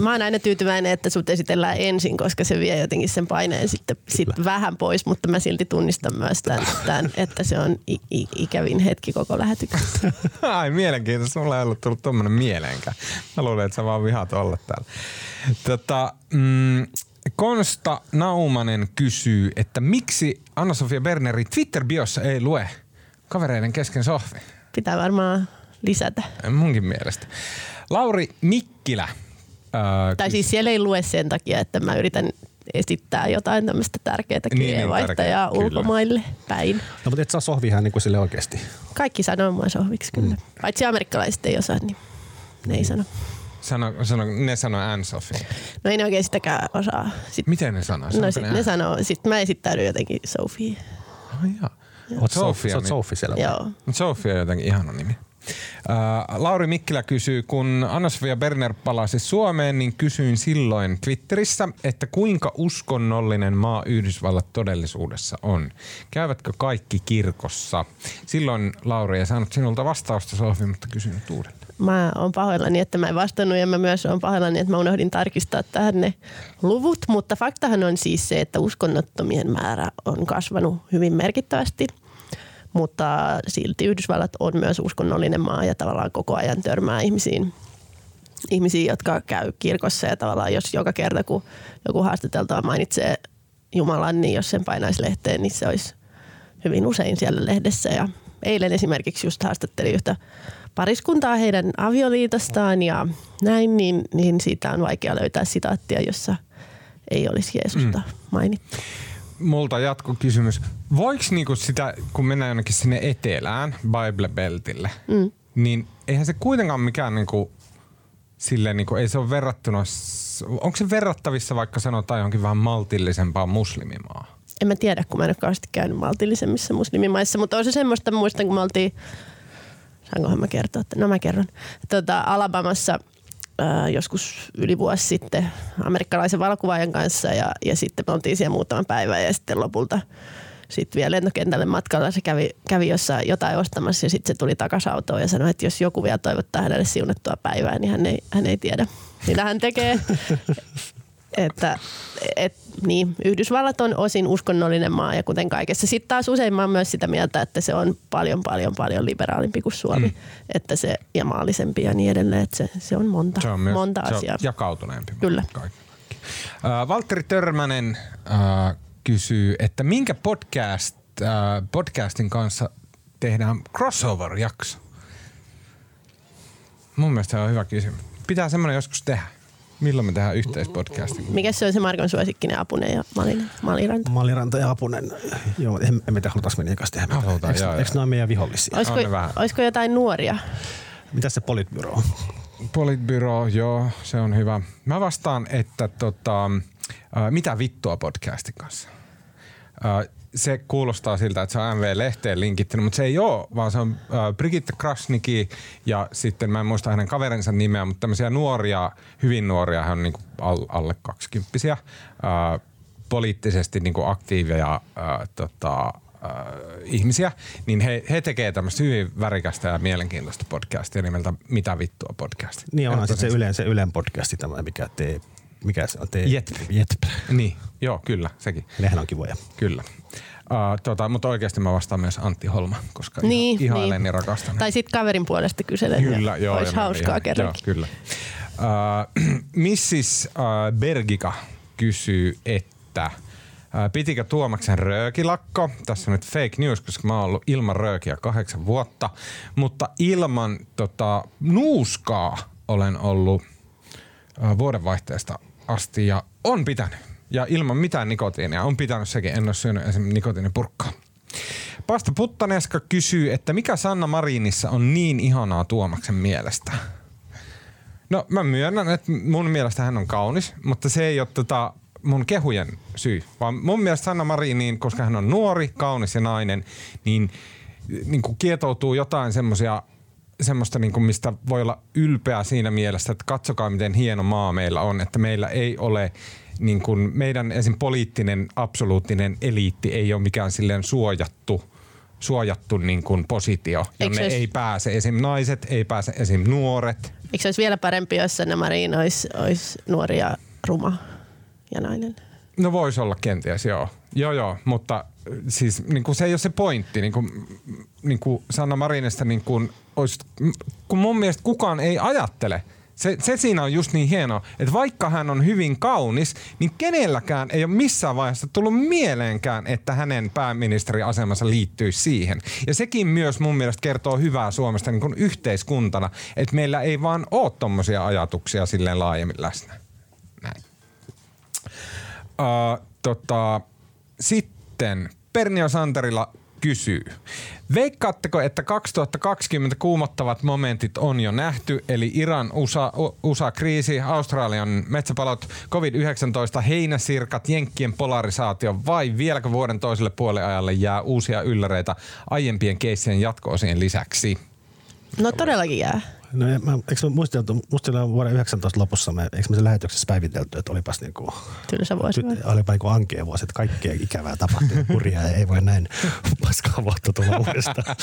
mä oon aina tyytyväinen, että sut esitellään ensin, koska se vie jotenkin sen paineen sitten sit vähän pois, mutta mä silti tunnistan myös tämän, tämän että se on i, i, ikävin hetki koko lähetyksessä. [laughs] Ai mielenkiintoista, mulla ei ollut tullut tommonen mieleenkään. Mä luulen, että sä vaan vihaat olla täällä. Tota, mm, Konsta Naumanen kysyy, että miksi Anna-Sofia Bernerin Twitter-biossa ei lue kavereiden kesken sohvi? Pitää varmaan lisätä. Munkin mielestä. Lauri Mikkilä. Ää, tai siis siellä ei lue sen takia, että mä yritän esittää jotain tämmöistä tärkeää niin, niin kirjeenvaihtajaa niin, ulkomaille päin. No mutta et saa sohvihan niin kuin sille oikeasti. Kaikki sanoo mua sohviksi kyllä. Mm. Paitsi amerikkalaiset ei osaa, niin ne ei sano. Sano, sano, ne sanoo anne Sophie. No ei ne oikein sitäkään osaa. Sit, Miten ne sanoo? No sit ne, ne sanoo, sit mä esittäydyn jotenkin Sophie. Oh, joo. Oot Sofia. Sä oot Sophie siellä. Joo. Sofia on jotenkin ihana nimi. Uh, Lauri Mikkilä kysyy, kun Anna-Sofia Berner palasi Suomeen, niin kysyin silloin Twitterissä, että kuinka uskonnollinen maa Yhdysvallat todellisuudessa on. Käyvätkö kaikki kirkossa? Silloin Lauri ei saanut sinulta vastausta Sofi, mutta kysyn nyt uudelleen. Mä oon pahoillani, että mä en vastannut ja mä myös oon pahoillani, että mä unohdin tarkistaa tähän ne luvut, mutta faktahan on siis se, että uskonnottomien määrä on kasvanut hyvin merkittävästi – mutta silti Yhdysvallat on myös uskonnollinen maa ja tavallaan koko ajan törmää ihmisiin, ihmisiin jotka käy kirkossa ja tavallaan jos joka kerta kun joku haastateltava mainitsee Jumalan, niin jos sen painaisi lehteen, niin se olisi hyvin usein siellä lehdessä. Ja eilen esimerkiksi just haastattelin yhtä pariskuntaa heidän avioliitostaan ja näin, niin, niin siitä on vaikea löytää sitaattia, jossa ei olisi Jeesusta mm. mainittu multa jatkokysymys. Voiko niinku sitä, kun mennään jonnekin sinne etelään, Bible Beltille, mm. niin eihän se kuitenkaan mikään niinku, silleen niinku, ei se ole verrattuna, onko se verrattavissa vaikka sanotaan johonkin vähän maltillisempaan muslimimaa? En mä tiedä, kun mä en ole kauheasti käynyt maltillisemmissa muslimimaissa, mutta on se semmoista, muistan kun me oltiin, saankohan mä kertoa, että no mä kerron, tota, Alabamassa – ää, joskus yli vuosi sitten amerikkalaisen valokuvaajan kanssa ja, ja sitten me oltiin siellä muutaman päivän ja sitten lopulta sitten vielä lentokentälle matkalla se kävi, kävi jossain jotain ostamassa ja sitten se tuli takaisin autoon ja sanoi, että jos joku vielä toivottaa hänelle siunattua päivää, niin hän ei, hän ei tiedä, mitä hän tekee. Että et, niin, Yhdysvallat on osin uskonnollinen maa ja kuten kaikessa. Sitten taas usein mä oon myös sitä mieltä, että se on paljon, paljon, paljon liberaalimpi kuin Suomi. Mm. Että se, ja maallisempi ja niin edelleen. Että se, se on monta, se on myös, monta se asiaa. On jakautuneempi. Kyllä. Kaikki. Uh, Valtteri Törmänen uh, kysyy, että minkä podcast, uh, podcastin kanssa tehdään crossover-jakso? Mun mielestä se on hyvä kysymys. Pitää semmoinen joskus tehdä. Milloin me tehdään yhteispodcastin? Mikä se on se Markon suosikkinen Apunen ja Malinen, Maliranta? Maliranta ja Apunen. Joo, en, en tiedä, halutaanko me niiden kanssa tehdä. Halutaan, eikö, joo, eikö ne ole meidän vihollisia? Olisiko, olisiko jotain nuoria? Mitä se Politbyro on? Politbyro, joo, se on hyvä. Mä vastaan, että tota, äh, mitä vittua podcastin kanssa. Äh, se kuulostaa siltä, että se on MV-lehteen linkittänyt, mutta se ei ole, vaan se on äh, Brigitte Krasniki ja sitten mä en muista hänen kaverinsa nimeä, mutta tämmöisiä nuoria, hyvin nuoria, hän on niin kuin alle kaksikymppisiä, äh, poliittisesti niin kuin aktiiveja äh, tota, äh, ihmisiä, niin he, he tekee tämmöistä hyvin värikästä ja mielenkiintoista podcastia nimeltä Mitä vittua podcast. Niin onhan se, se Ylen, se Ylen podcasti tämä, mikä tee mikä se on? Te, Jetp. Jetp. Niin, joo, kyllä, sekin. Nehän on kivoja. Kyllä. Uh, tota, mutta oikeasti mä vastaan myös Antti Holma, koska Niin, ihan, ihailen niin. ja rakastan. Tai sitten kaverin puolesta kyselen. Kyllä, joo. Olisi hauskaa kerrankin. Joo, kyllä. Uh, [clears throat] Missis uh, Bergika kysyy, että uh, pitikö Tuomaksen röökilakko? Tässä on nyt fake news, koska mä oon ollut ilman röökiä kahdeksan vuotta, mutta ilman tota, nuuskaa olen ollut uh, vuodenvaihteesta asti ja on pitänyt. Ja ilman mitään nikotiinia on pitänyt sekin. En ole syönyt esimerkiksi nikotiinipurkkaa. Pasta Puttaneska kysyy, että mikä Sanna Marinissa on niin ihanaa Tuomaksen mielestä? No mä myönnän, että mun mielestä hän on kaunis, mutta se ei ole tota mun kehujen syy. Vaan mun mielestä Sanna Mariniin, koska hän on nuori, kaunis ja nainen, niin, niin kuin kietoutuu jotain semmosia, semmoista, niin kuin mistä voi olla ylpeä siinä mielessä, että katsokaa miten hieno maa meillä on, että meillä ei ole niin kuin meidän esim. poliittinen absoluuttinen eliitti ei ole mikään silleen suojattu suojattu niin kuin positio, jonne olisi- ei pääse esim. naiset, ei pääse esim. nuoret. Eikö se olisi vielä parempi, jos Sanna Marin olisi, olisi nuori ja ruma ja nainen? No voisi olla kenties, joo. Joo, joo, mutta äh, siis niin kuin se ei ole se pointti. Niin kuin, niin kuin Sanna Marinista, niin kuin, olisi, kun mun mielestä kukaan ei ajattele. Se, se siinä on just niin hienoa, että vaikka hän on hyvin kaunis, niin kenelläkään ei ole missään vaiheessa tullut mieleenkään, että hänen pääministeriasemansa liittyisi siihen. Ja sekin myös mun mielestä kertoo hyvää Suomesta niin kuin yhteiskuntana, että meillä ei vaan ole tommosia ajatuksia silleen laajemmin läsnä. Näin. Uh, tota, sitten Pernio Santarilla kysyy. Veikkaatteko, että 2020 kuumottavat momentit on jo nähty, eli Iran, USA, USA-kriisi, Australian metsäpalot, COVID-19, heinäsirkat, jenkkien polarisaatio vai vieläkö vuoden toiselle puoliajalle jää uusia ylläreitä aiempien keissien jatko-osien lisäksi? No todellakin jää. No, mä, eikö me muisteltu, muistella vuoden 19 lopussa, me, eikö me se lähetyksessä päivitelty, että olipas niinku, Tylsä vuosi. ty, olipa niinku ankea vuosi, että kaikkea ikävää tapahtui kurjaa ja ei voi näin [laughs] paskaa vuotta tulla uudestaan.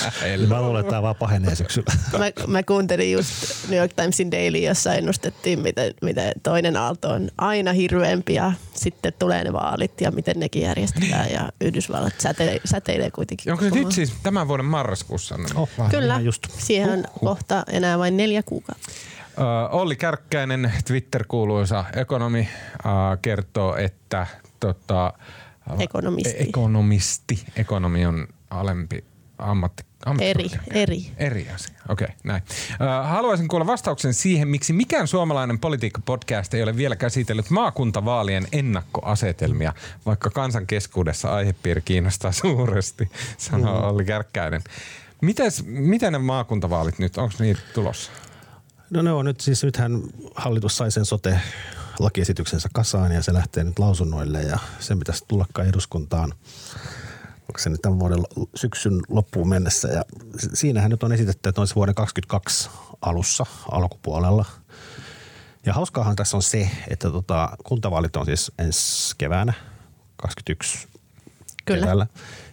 Mä luulen, että tämä vaan pahenee syksyllä. Mä, mä kuuntelin just New York Timesin Daily, jossa ennustettiin, miten, miten toinen aalto on aina hirveämpi ja sitten tulee ne vaalit ja miten nekin järjestetään ja Yhdysvallat säteilee, säteilee kuitenkin. Onko se nyt siis tämän vuoden marraskuussa? Oh, Kyllä, Just. siihen on kohta enää vain neljä kuukautta. Ö, Olli Kärkkäinen, Twitter-kuuluisa ekonomi, ö, kertoo, että tota, Ekonomisti. ekonomisti, ekonomi on alempi ammatti. Eri, ammattikorkea. eri. Eri asia, okei, okay, näin. Ö, Haluaisin kuulla vastauksen siihen, miksi mikään suomalainen politiikka-podcast ei ole vielä käsitellyt maakuntavaalien ennakkoasetelmia, vaikka kansan keskuudessa aihepiiri kiinnostaa suuresti, sanoo Mm. Olli Kärkkäinen. Mites, miten ne maakuntavaalit nyt, onko niitä tulossa? No ne on nyt siis, nythän hallitus sai sen sote lakiesityksensä kasaan ja se lähtee nyt lausunnoille ja sen pitäisi tullakaan eduskuntaan onko se nyt tämän vuoden syksyn loppuun mennessä. Ja si- siinähän nyt on esitetty, että on se vuoden 2022 alussa, alkupuolella. Ja hauskaahan tässä on se, että tota, kuntavaalit on siis ensi keväänä, 21 Kyllä. keväällä.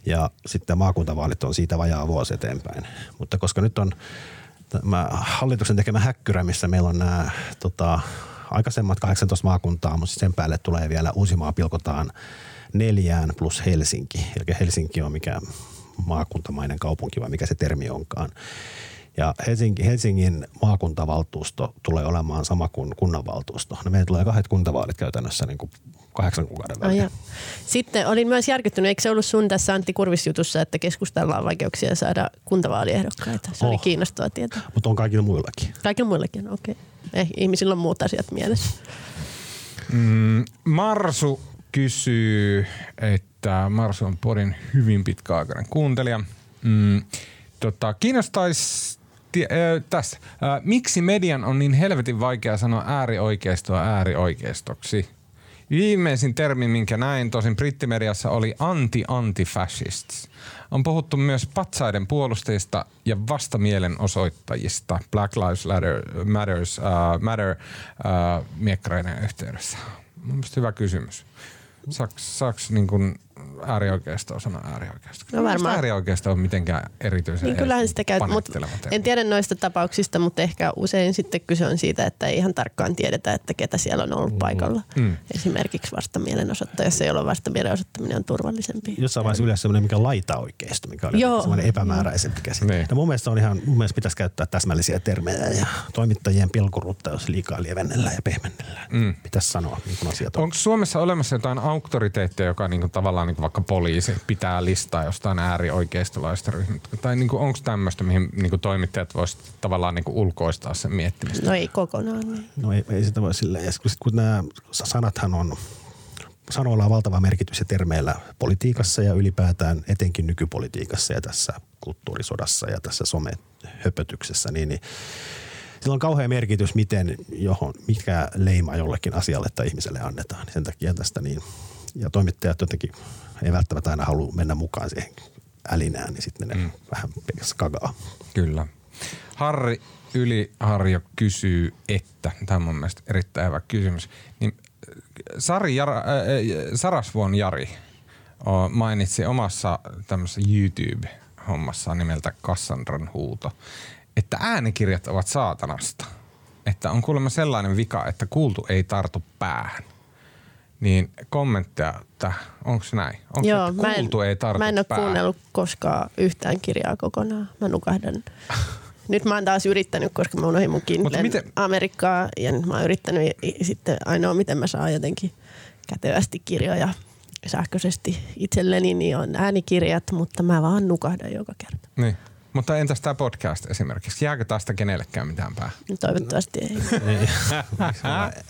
Ja sitten maakuntavaalit on siitä vajaa vuosi eteenpäin. Mutta koska nyt on tämä hallituksen tekemä häkkyrä, missä meillä on nämä tota, aikaisemmat 18 maakuntaa, mutta sen päälle tulee vielä Uusimaa pilkotaan neljään plus Helsinki. Eli Helsinki on mikä maakuntamainen kaupunki vai mikä se termi onkaan. Ja Helsinki, Helsingin maakuntavaltuusto tulee olemaan sama kuin kunnanvaltuusto. No meillä tulee kahdet kuntavaalit käytännössä niin kuin kahdeksan kuukauden välein. ja. Sitten olin myös järkyttynyt, eikö se ollut sun tässä Antti Kurvis-jutussa, että keskustella on vaikeuksia saada kuntavaaliehdokkaita? Se oli Oh. kiinnostavaa tietää. Mutta on kaikilla muillakin. Kaikilla muillekin, okei. Okay. Eh, ihmisillä on muut asiat mielessä. Mm, Marsu kysyy, että Marsu on Podin hyvin pitkäaikainen kuuntelija. Mm, tota, kiinnostaisi tie, äh, tässä. Äh, miksi median on niin helvetin vaikea sanoa äärioikeistoa äärioikeistoksi? Viimeisin termi, minkä näin tosin brittimediassa, oli anti-antifascists. On puhuttu myös patsaiden puolustajista ja vastamielenosoittajista Black Lives Matter, Matters, uh, Matter uh, miekkareiden yhteydessä. Mun mielestä hyvä kysymys. Saaks, saaks niin kun äärioikeisto osana äärioikeisto? No varmaan. äärioikeisto on mitenkään erityisen Niin kyllähän sitä käy, mutta en tiedä noista tapauksista, mutta ehkä usein sitten kyse on siitä, että ei ihan tarkkaan tiedetä, että ketä siellä on ollut paikalla. Mm. Esimerkiksi vastamielenosoittaja, jolla vastamielenosoittaminen on turvallisempi. Jossain vaiheessa yleensä semmoinen, mikä on laitaoikeisto, mikä on Joo. semmoinen epämääräisempi käsite. Niin. Ja mun mielestä on ihan, mun mielestä pitäisi käyttää täsmällisiä termejä ja toimittajien pilkuruutta, jos liikaa lievennellään ja pehmennellään. Mm. Pitäisi sanoa, niin kuin asiat on. Onko Suomessa olemassa jotain auktoriteettia, joka niinku tavallaan niinku vaikka poliisi pitää listaa jostain äärioikeistolaista ryhmistä? Tai niinku, onko tämmöistä, mihin niinku toimittajat voisivat tavallaan niinku ulkoistaa sen miettimistä? No ei kokonaan. Niin. No ei, ei sitä voi silleen. Ja kun, sit kun nämä sanathan on, sanoilla on valtava merkitys ja termeillä politiikassa ja ylipäätään etenkin nykypolitiikassa ja tässä kulttuurisodassa ja tässä somehöpötyksessä, niin, niin sillä on kauhea merkitys, miten johon, mikä leima jollekin asialle tai ihmiselle annetaan. Sen takia tästä niin, ja toimittajat jotenkin ei välttämättä aina halua mennä mukaan siihen älinään, niin sitten ne mm. vähän kagaa. Kyllä. Harri Yliharjo kysyy, että, tämä on mun mielestä erittäin hyvä kysymys, niin äh, Sari Jara, äh, äh, Sarasvuon Jari mainitsi omassa tämmöisessä YouTube-hommassa nimeltä Cassandran huuto, että äänikirjat ovat saatanasta. Että on kuulemma sellainen vika, että kuultu ei tartu päähän. Niin kommentteja, että onko se näin? Onko se, että mä en, kuultu ei tartu mä en ole päähän? kuunnellut koskaan yhtään kirjaa kokonaan. Mä nukahdan. [laughs] Nyt mä oon taas yrittänyt, koska mä unohdin mun Kindlen miten- Amerikkaa ja nyt mä oon yrittänyt ja sitten ainoa miten mä saan jotenkin kätevästi kirjoja sähköisesti itselleni, niin on äänikirjat, mutta mä vaan nukahdan joka kerta. Niin. Mutta entäs tämä podcast esimerkiksi? Jääkö tästä kenellekään mitään päähän? Toivottavasti ei. Ei.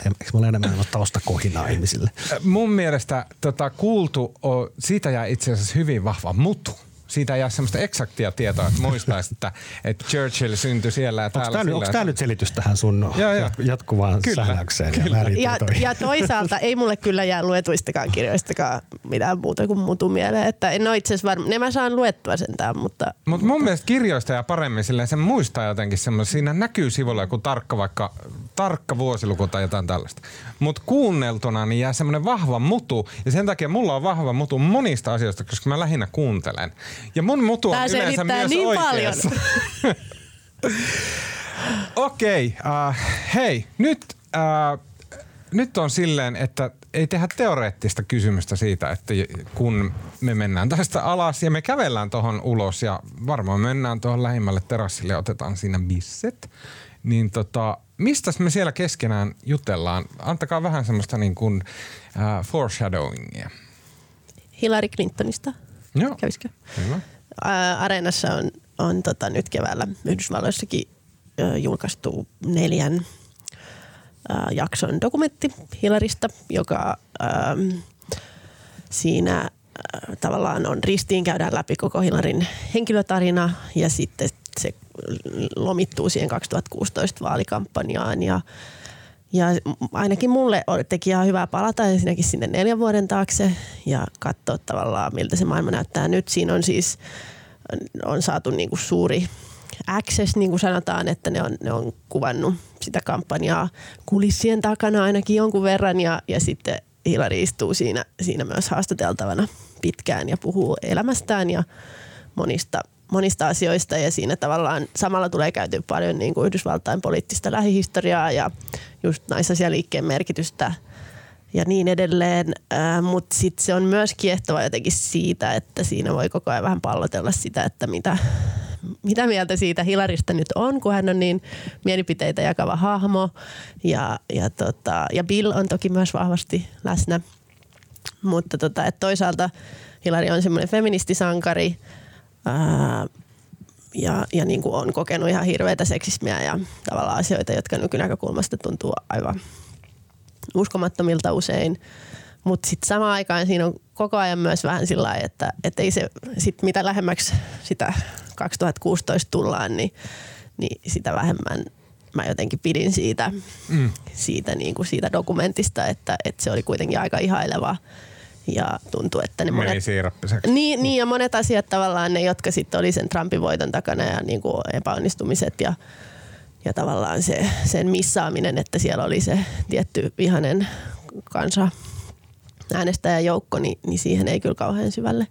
Eikö mulla enemmän ole taustakohinaa ihmisille? Mun mielestä tota, kuultu, siitä jää itse asiassa hyvin vahva mutu. Siitä ei jää semmoista eksaktia tietoa, että muistaisi, että, että Churchill syntyi siellä ja Onko täällä. nyt, onko ja tämä nyt selitys tähän sun Joo, joo. jat- jatkuvaan Kyllä, sähläykseen kyllä. ja Ja, ja toisaalta ei mulle kyllä jää luetuistakaan kirjoistakaan mitään muuta kuin mutu mieleen. Että en ole itse asiassa varma. Ne mä saan luettua sentään, mutta Mutta mun mielestä kirjoista ja paremmin silleen sen muistaa jotenkin semmoinen, siinä näkyy sivulla joku tarkka vaikka, tarkka vuosiluku tai jotain tällaista. Mutta kuunneltuna niin jää semmoinen vahva mutu ja sen takia mulla on vahva mutu monista asioista, koska mä lähinnä kuuntelen. Ja mun mutu on Tää yleensä myös niin oikeassa. Okei, okay, uh, hei, nyt, uh, nyt on silleen, että ei tehdä teoreettista kysymystä siitä, että kun me mennään tästä alas ja me kävellään tuohon ulos ja varmaan mennään tuohon lähimmälle terassille ja otetaan siinä bisset, niin tota, mistä me siellä keskenään jutellaan? Antakaa vähän semmoista niin kuin uh, foreshadowingia. Hillary Clintonista. Joo, Kävisikö? hyvä. Ää, Areenassa on, on tota, nyt keväällä Yhdysvalloissakin ö, julkaistu neljän ää, jakson dokumentti Hilarista, joka äm, siinä ää, tavallaan on ristiin, käydään läpi koko Hilarin henkilötarina ja sitten se lomittuu siihen 2016 vaalikampanjaan ja ja ainakin mulle teki ihan hyvää palata ensinnäkin sinne neljän vuoden taakse ja katsoa tavallaan, miltä se maailma näyttää nyt. Siinä on siis on saatu niinku suuri access, niin kuin sanotaan, että ne on, ne on kuvannut sitä kampanjaa kulissien takana ainakin jonkun verran ja, ja sitten Hillary istuu siinä, siinä myös haastateltavana pitkään ja puhuu elämästään ja monista, monista asioista ja siinä tavallaan samalla tulee käyty paljon niin kuin Yhdysvaltain poliittista lähihistoriaa ja just naisasialiikkeen merkitystä ja niin edelleen. Mutta sitten se on myös kiehtova jotenkin siitä, että siinä voi koko ajan vähän pallotella sitä, että mitä, mitä mieltä siitä Hilarista nyt on, kun hän on niin mielipiteitä jakava hahmo. Ja, ja, tota, ja Bill on toki myös vahvasti läsnä. Mutta tota, et toisaalta Hilari on semmoinen feministisankari ää, ja, ja niin kuin on kokenut ihan hirveätä seksismiä ja tavallaan asioita, jotka nykynäkökulmasta tuntuu aivan uskomattomilta usein. Mutta sitten samaan aikaan siinä on koko ajan myös vähän sillä lailla, että, että ei se, sit mitä lähemmäksi sitä 2016 tullaan, niin, niin sitä vähemmän mä jotenkin pidin siitä, mm. siitä, niin kuin siitä dokumentista, että, että se oli kuitenkin aika ihaileva ja tuntuu, että ne monet, niin, niin, ja monet asiat tavallaan ne, jotka sitten oli sen Trumpin voiton takana ja niin kuin epäonnistumiset ja, ja tavallaan se, sen missaaminen, että siellä oli se tietty vihanen kansa äänestäjäjoukko, niin, niin siihen ei kyllä kauhean syvälle,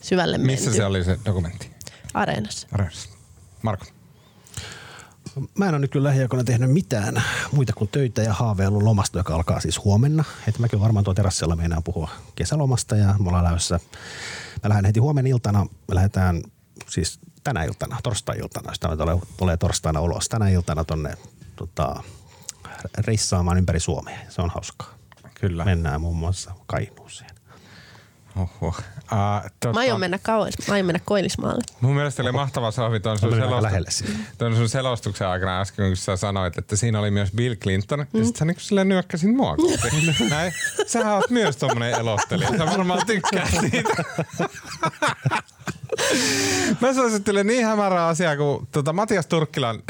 syvälle Missä menty. se oli se dokumentti? Areenassa. Areenassa. Marko. Mä en ole nyt kyllä lähiaikoina tehnyt mitään muita kuin töitä ja haaveillut lomasta, joka alkaa siis huomenna. Että mäkin varmaan tuo terassilla meinaan puhua kesälomasta ja me ollaan lähdössä. Mä lähden heti huomenna iltana, me lähdetään siis tänä iltana, torstai-iltana, jos tämä tulee, tulee torstaina ulos. Tänä iltana tonne tota, reissaamaan ympäri Suomea. Se on hauskaa. Kyllä. Mennään muun muassa Kainuuseen. Oho. Uh, tota, Mä aion mennä kauas. Mä aion mennä Koillismaalle. Mun mielestä oli mahtava Sofi tuon sun, selostu- tuon sun selostuksen aikana äsken, kun sä sanoit, että siinä oli myös Bill Clinton. Mm. Ja sit sä niin silleen nyökkäsit mua kohti. Näin. Sähän oot myös tommonen elostelija. Sä varmaan tykkää siitä. [laughs] [laughs] Mä suosittelen niin hämärää asiaa kuin tuota Matias Turkkilan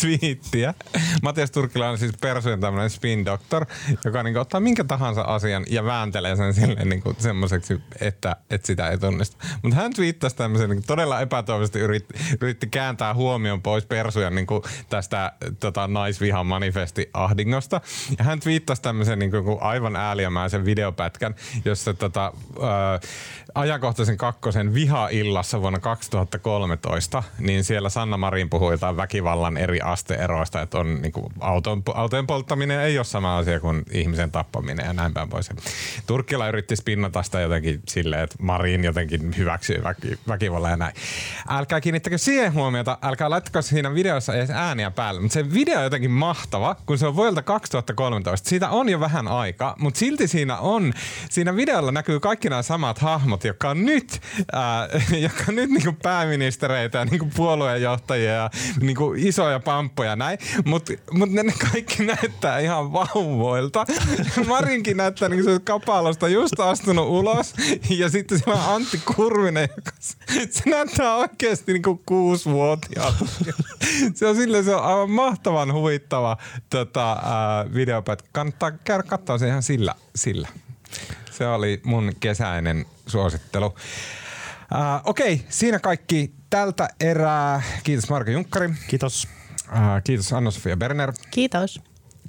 twiittiä. Matias Turkkila on siis persujen tämmöinen spin doctor, joka niin ottaa minkä tahansa asian ja vääntelee sen silleen niin semmoiseksi, että, että sitä ei tunnista. Mutta hän twiittasi tämmöisen niin todella epätoivoisesti yritti, yritti kääntää huomion pois persujen niin tästä tota, naisvihan manifesti ahdingosta. Ja hän twiittasi tämmöisen niin kuin, aivan ääliömäisen videopätkän, jossa tota, ää, ajankohtaisen kakkosen viha-illassa vuonna 2013, niin siellä Sanna Marin puhui jotain väkivallan eri asteeroista, että on niin kuin auton, autojen polttaminen ei ole sama asia kuin ihmisen tappaminen ja näin päin pois. Turkkila yritti spinnata sitä jotenkin silleen, että Marin jotenkin hyväksyy väki, väkivallan ja näin. Älkää kiinnittäkö siihen huomiota, älkää laittako siinä videossa edes ääniä päälle, mutta se video on jotenkin mahtava, kun se on vuodelta 2013. Siitä on jo vähän aika, mutta silti siinä on, siinä videolla näkyy kaikki nämä samat hahmot, jotka on nyt, ää, [laughs] jotka on nyt niinku pääministereitä ja niinku puolueenjohtajia ja niinku isoja pamppoja näin, mutta mut ne, ne kaikki näyttää ihan vauvoilta. Marinkin näyttää niinku se kapalosta just astunut ulos ja sitten siellä on Antti Kurvinen, joka se näyttää oikeasti niinku kuusivuotiaalta. Se on silleen, se on aivan mahtavan huvittava tota, ää, videopätkä. Kannattaa käydä katsoa se ihan sillä, sillä. Se oli mun kesäinen suosittelu. Uh, Okei, okay, siinä kaikki tältä erää. Kiitos Marko Junkkari. Kiitos. Uh, kiitos Anna-Sofia Berner. Kiitos.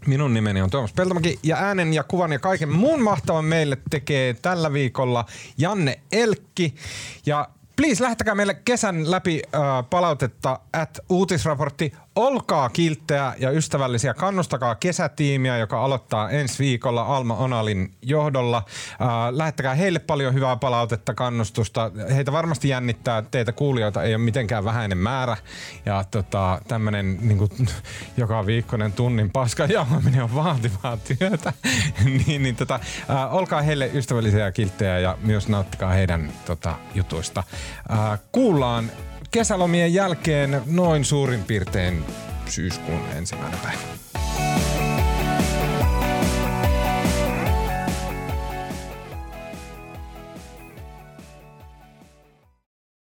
Minun nimeni on Tuomas Peltomäki ja äänen ja kuvan ja kaiken muun mahtavan meille tekee tällä viikolla Janne Elkki. Ja please lähettäkää meille kesän läpi äh, palautetta at uutisraportti. Olkaa kilttejä ja ystävällisiä. Kannustakaa kesätiimiä, joka aloittaa ensi viikolla Alma Onalin johdolla. Äh, lähettäkää heille paljon hyvää palautetta, kannustusta. Heitä varmasti jännittää. Teitä kuulijoita ei ole mitenkään vähäinen määrä. Ja tota, tämmöinen niin [laughs] joka viikkoinen tunnin paska jauhaminen on vaativaa työtä. [laughs] niin, niin tota, äh, olkaa heille ystävällisiä kilttejä ja myös nauttikaa heidän tota, jutuista. Äh, kuullaan kesälomien jälkeen noin suurin piirtein syyskuun ensimmäinen päivä.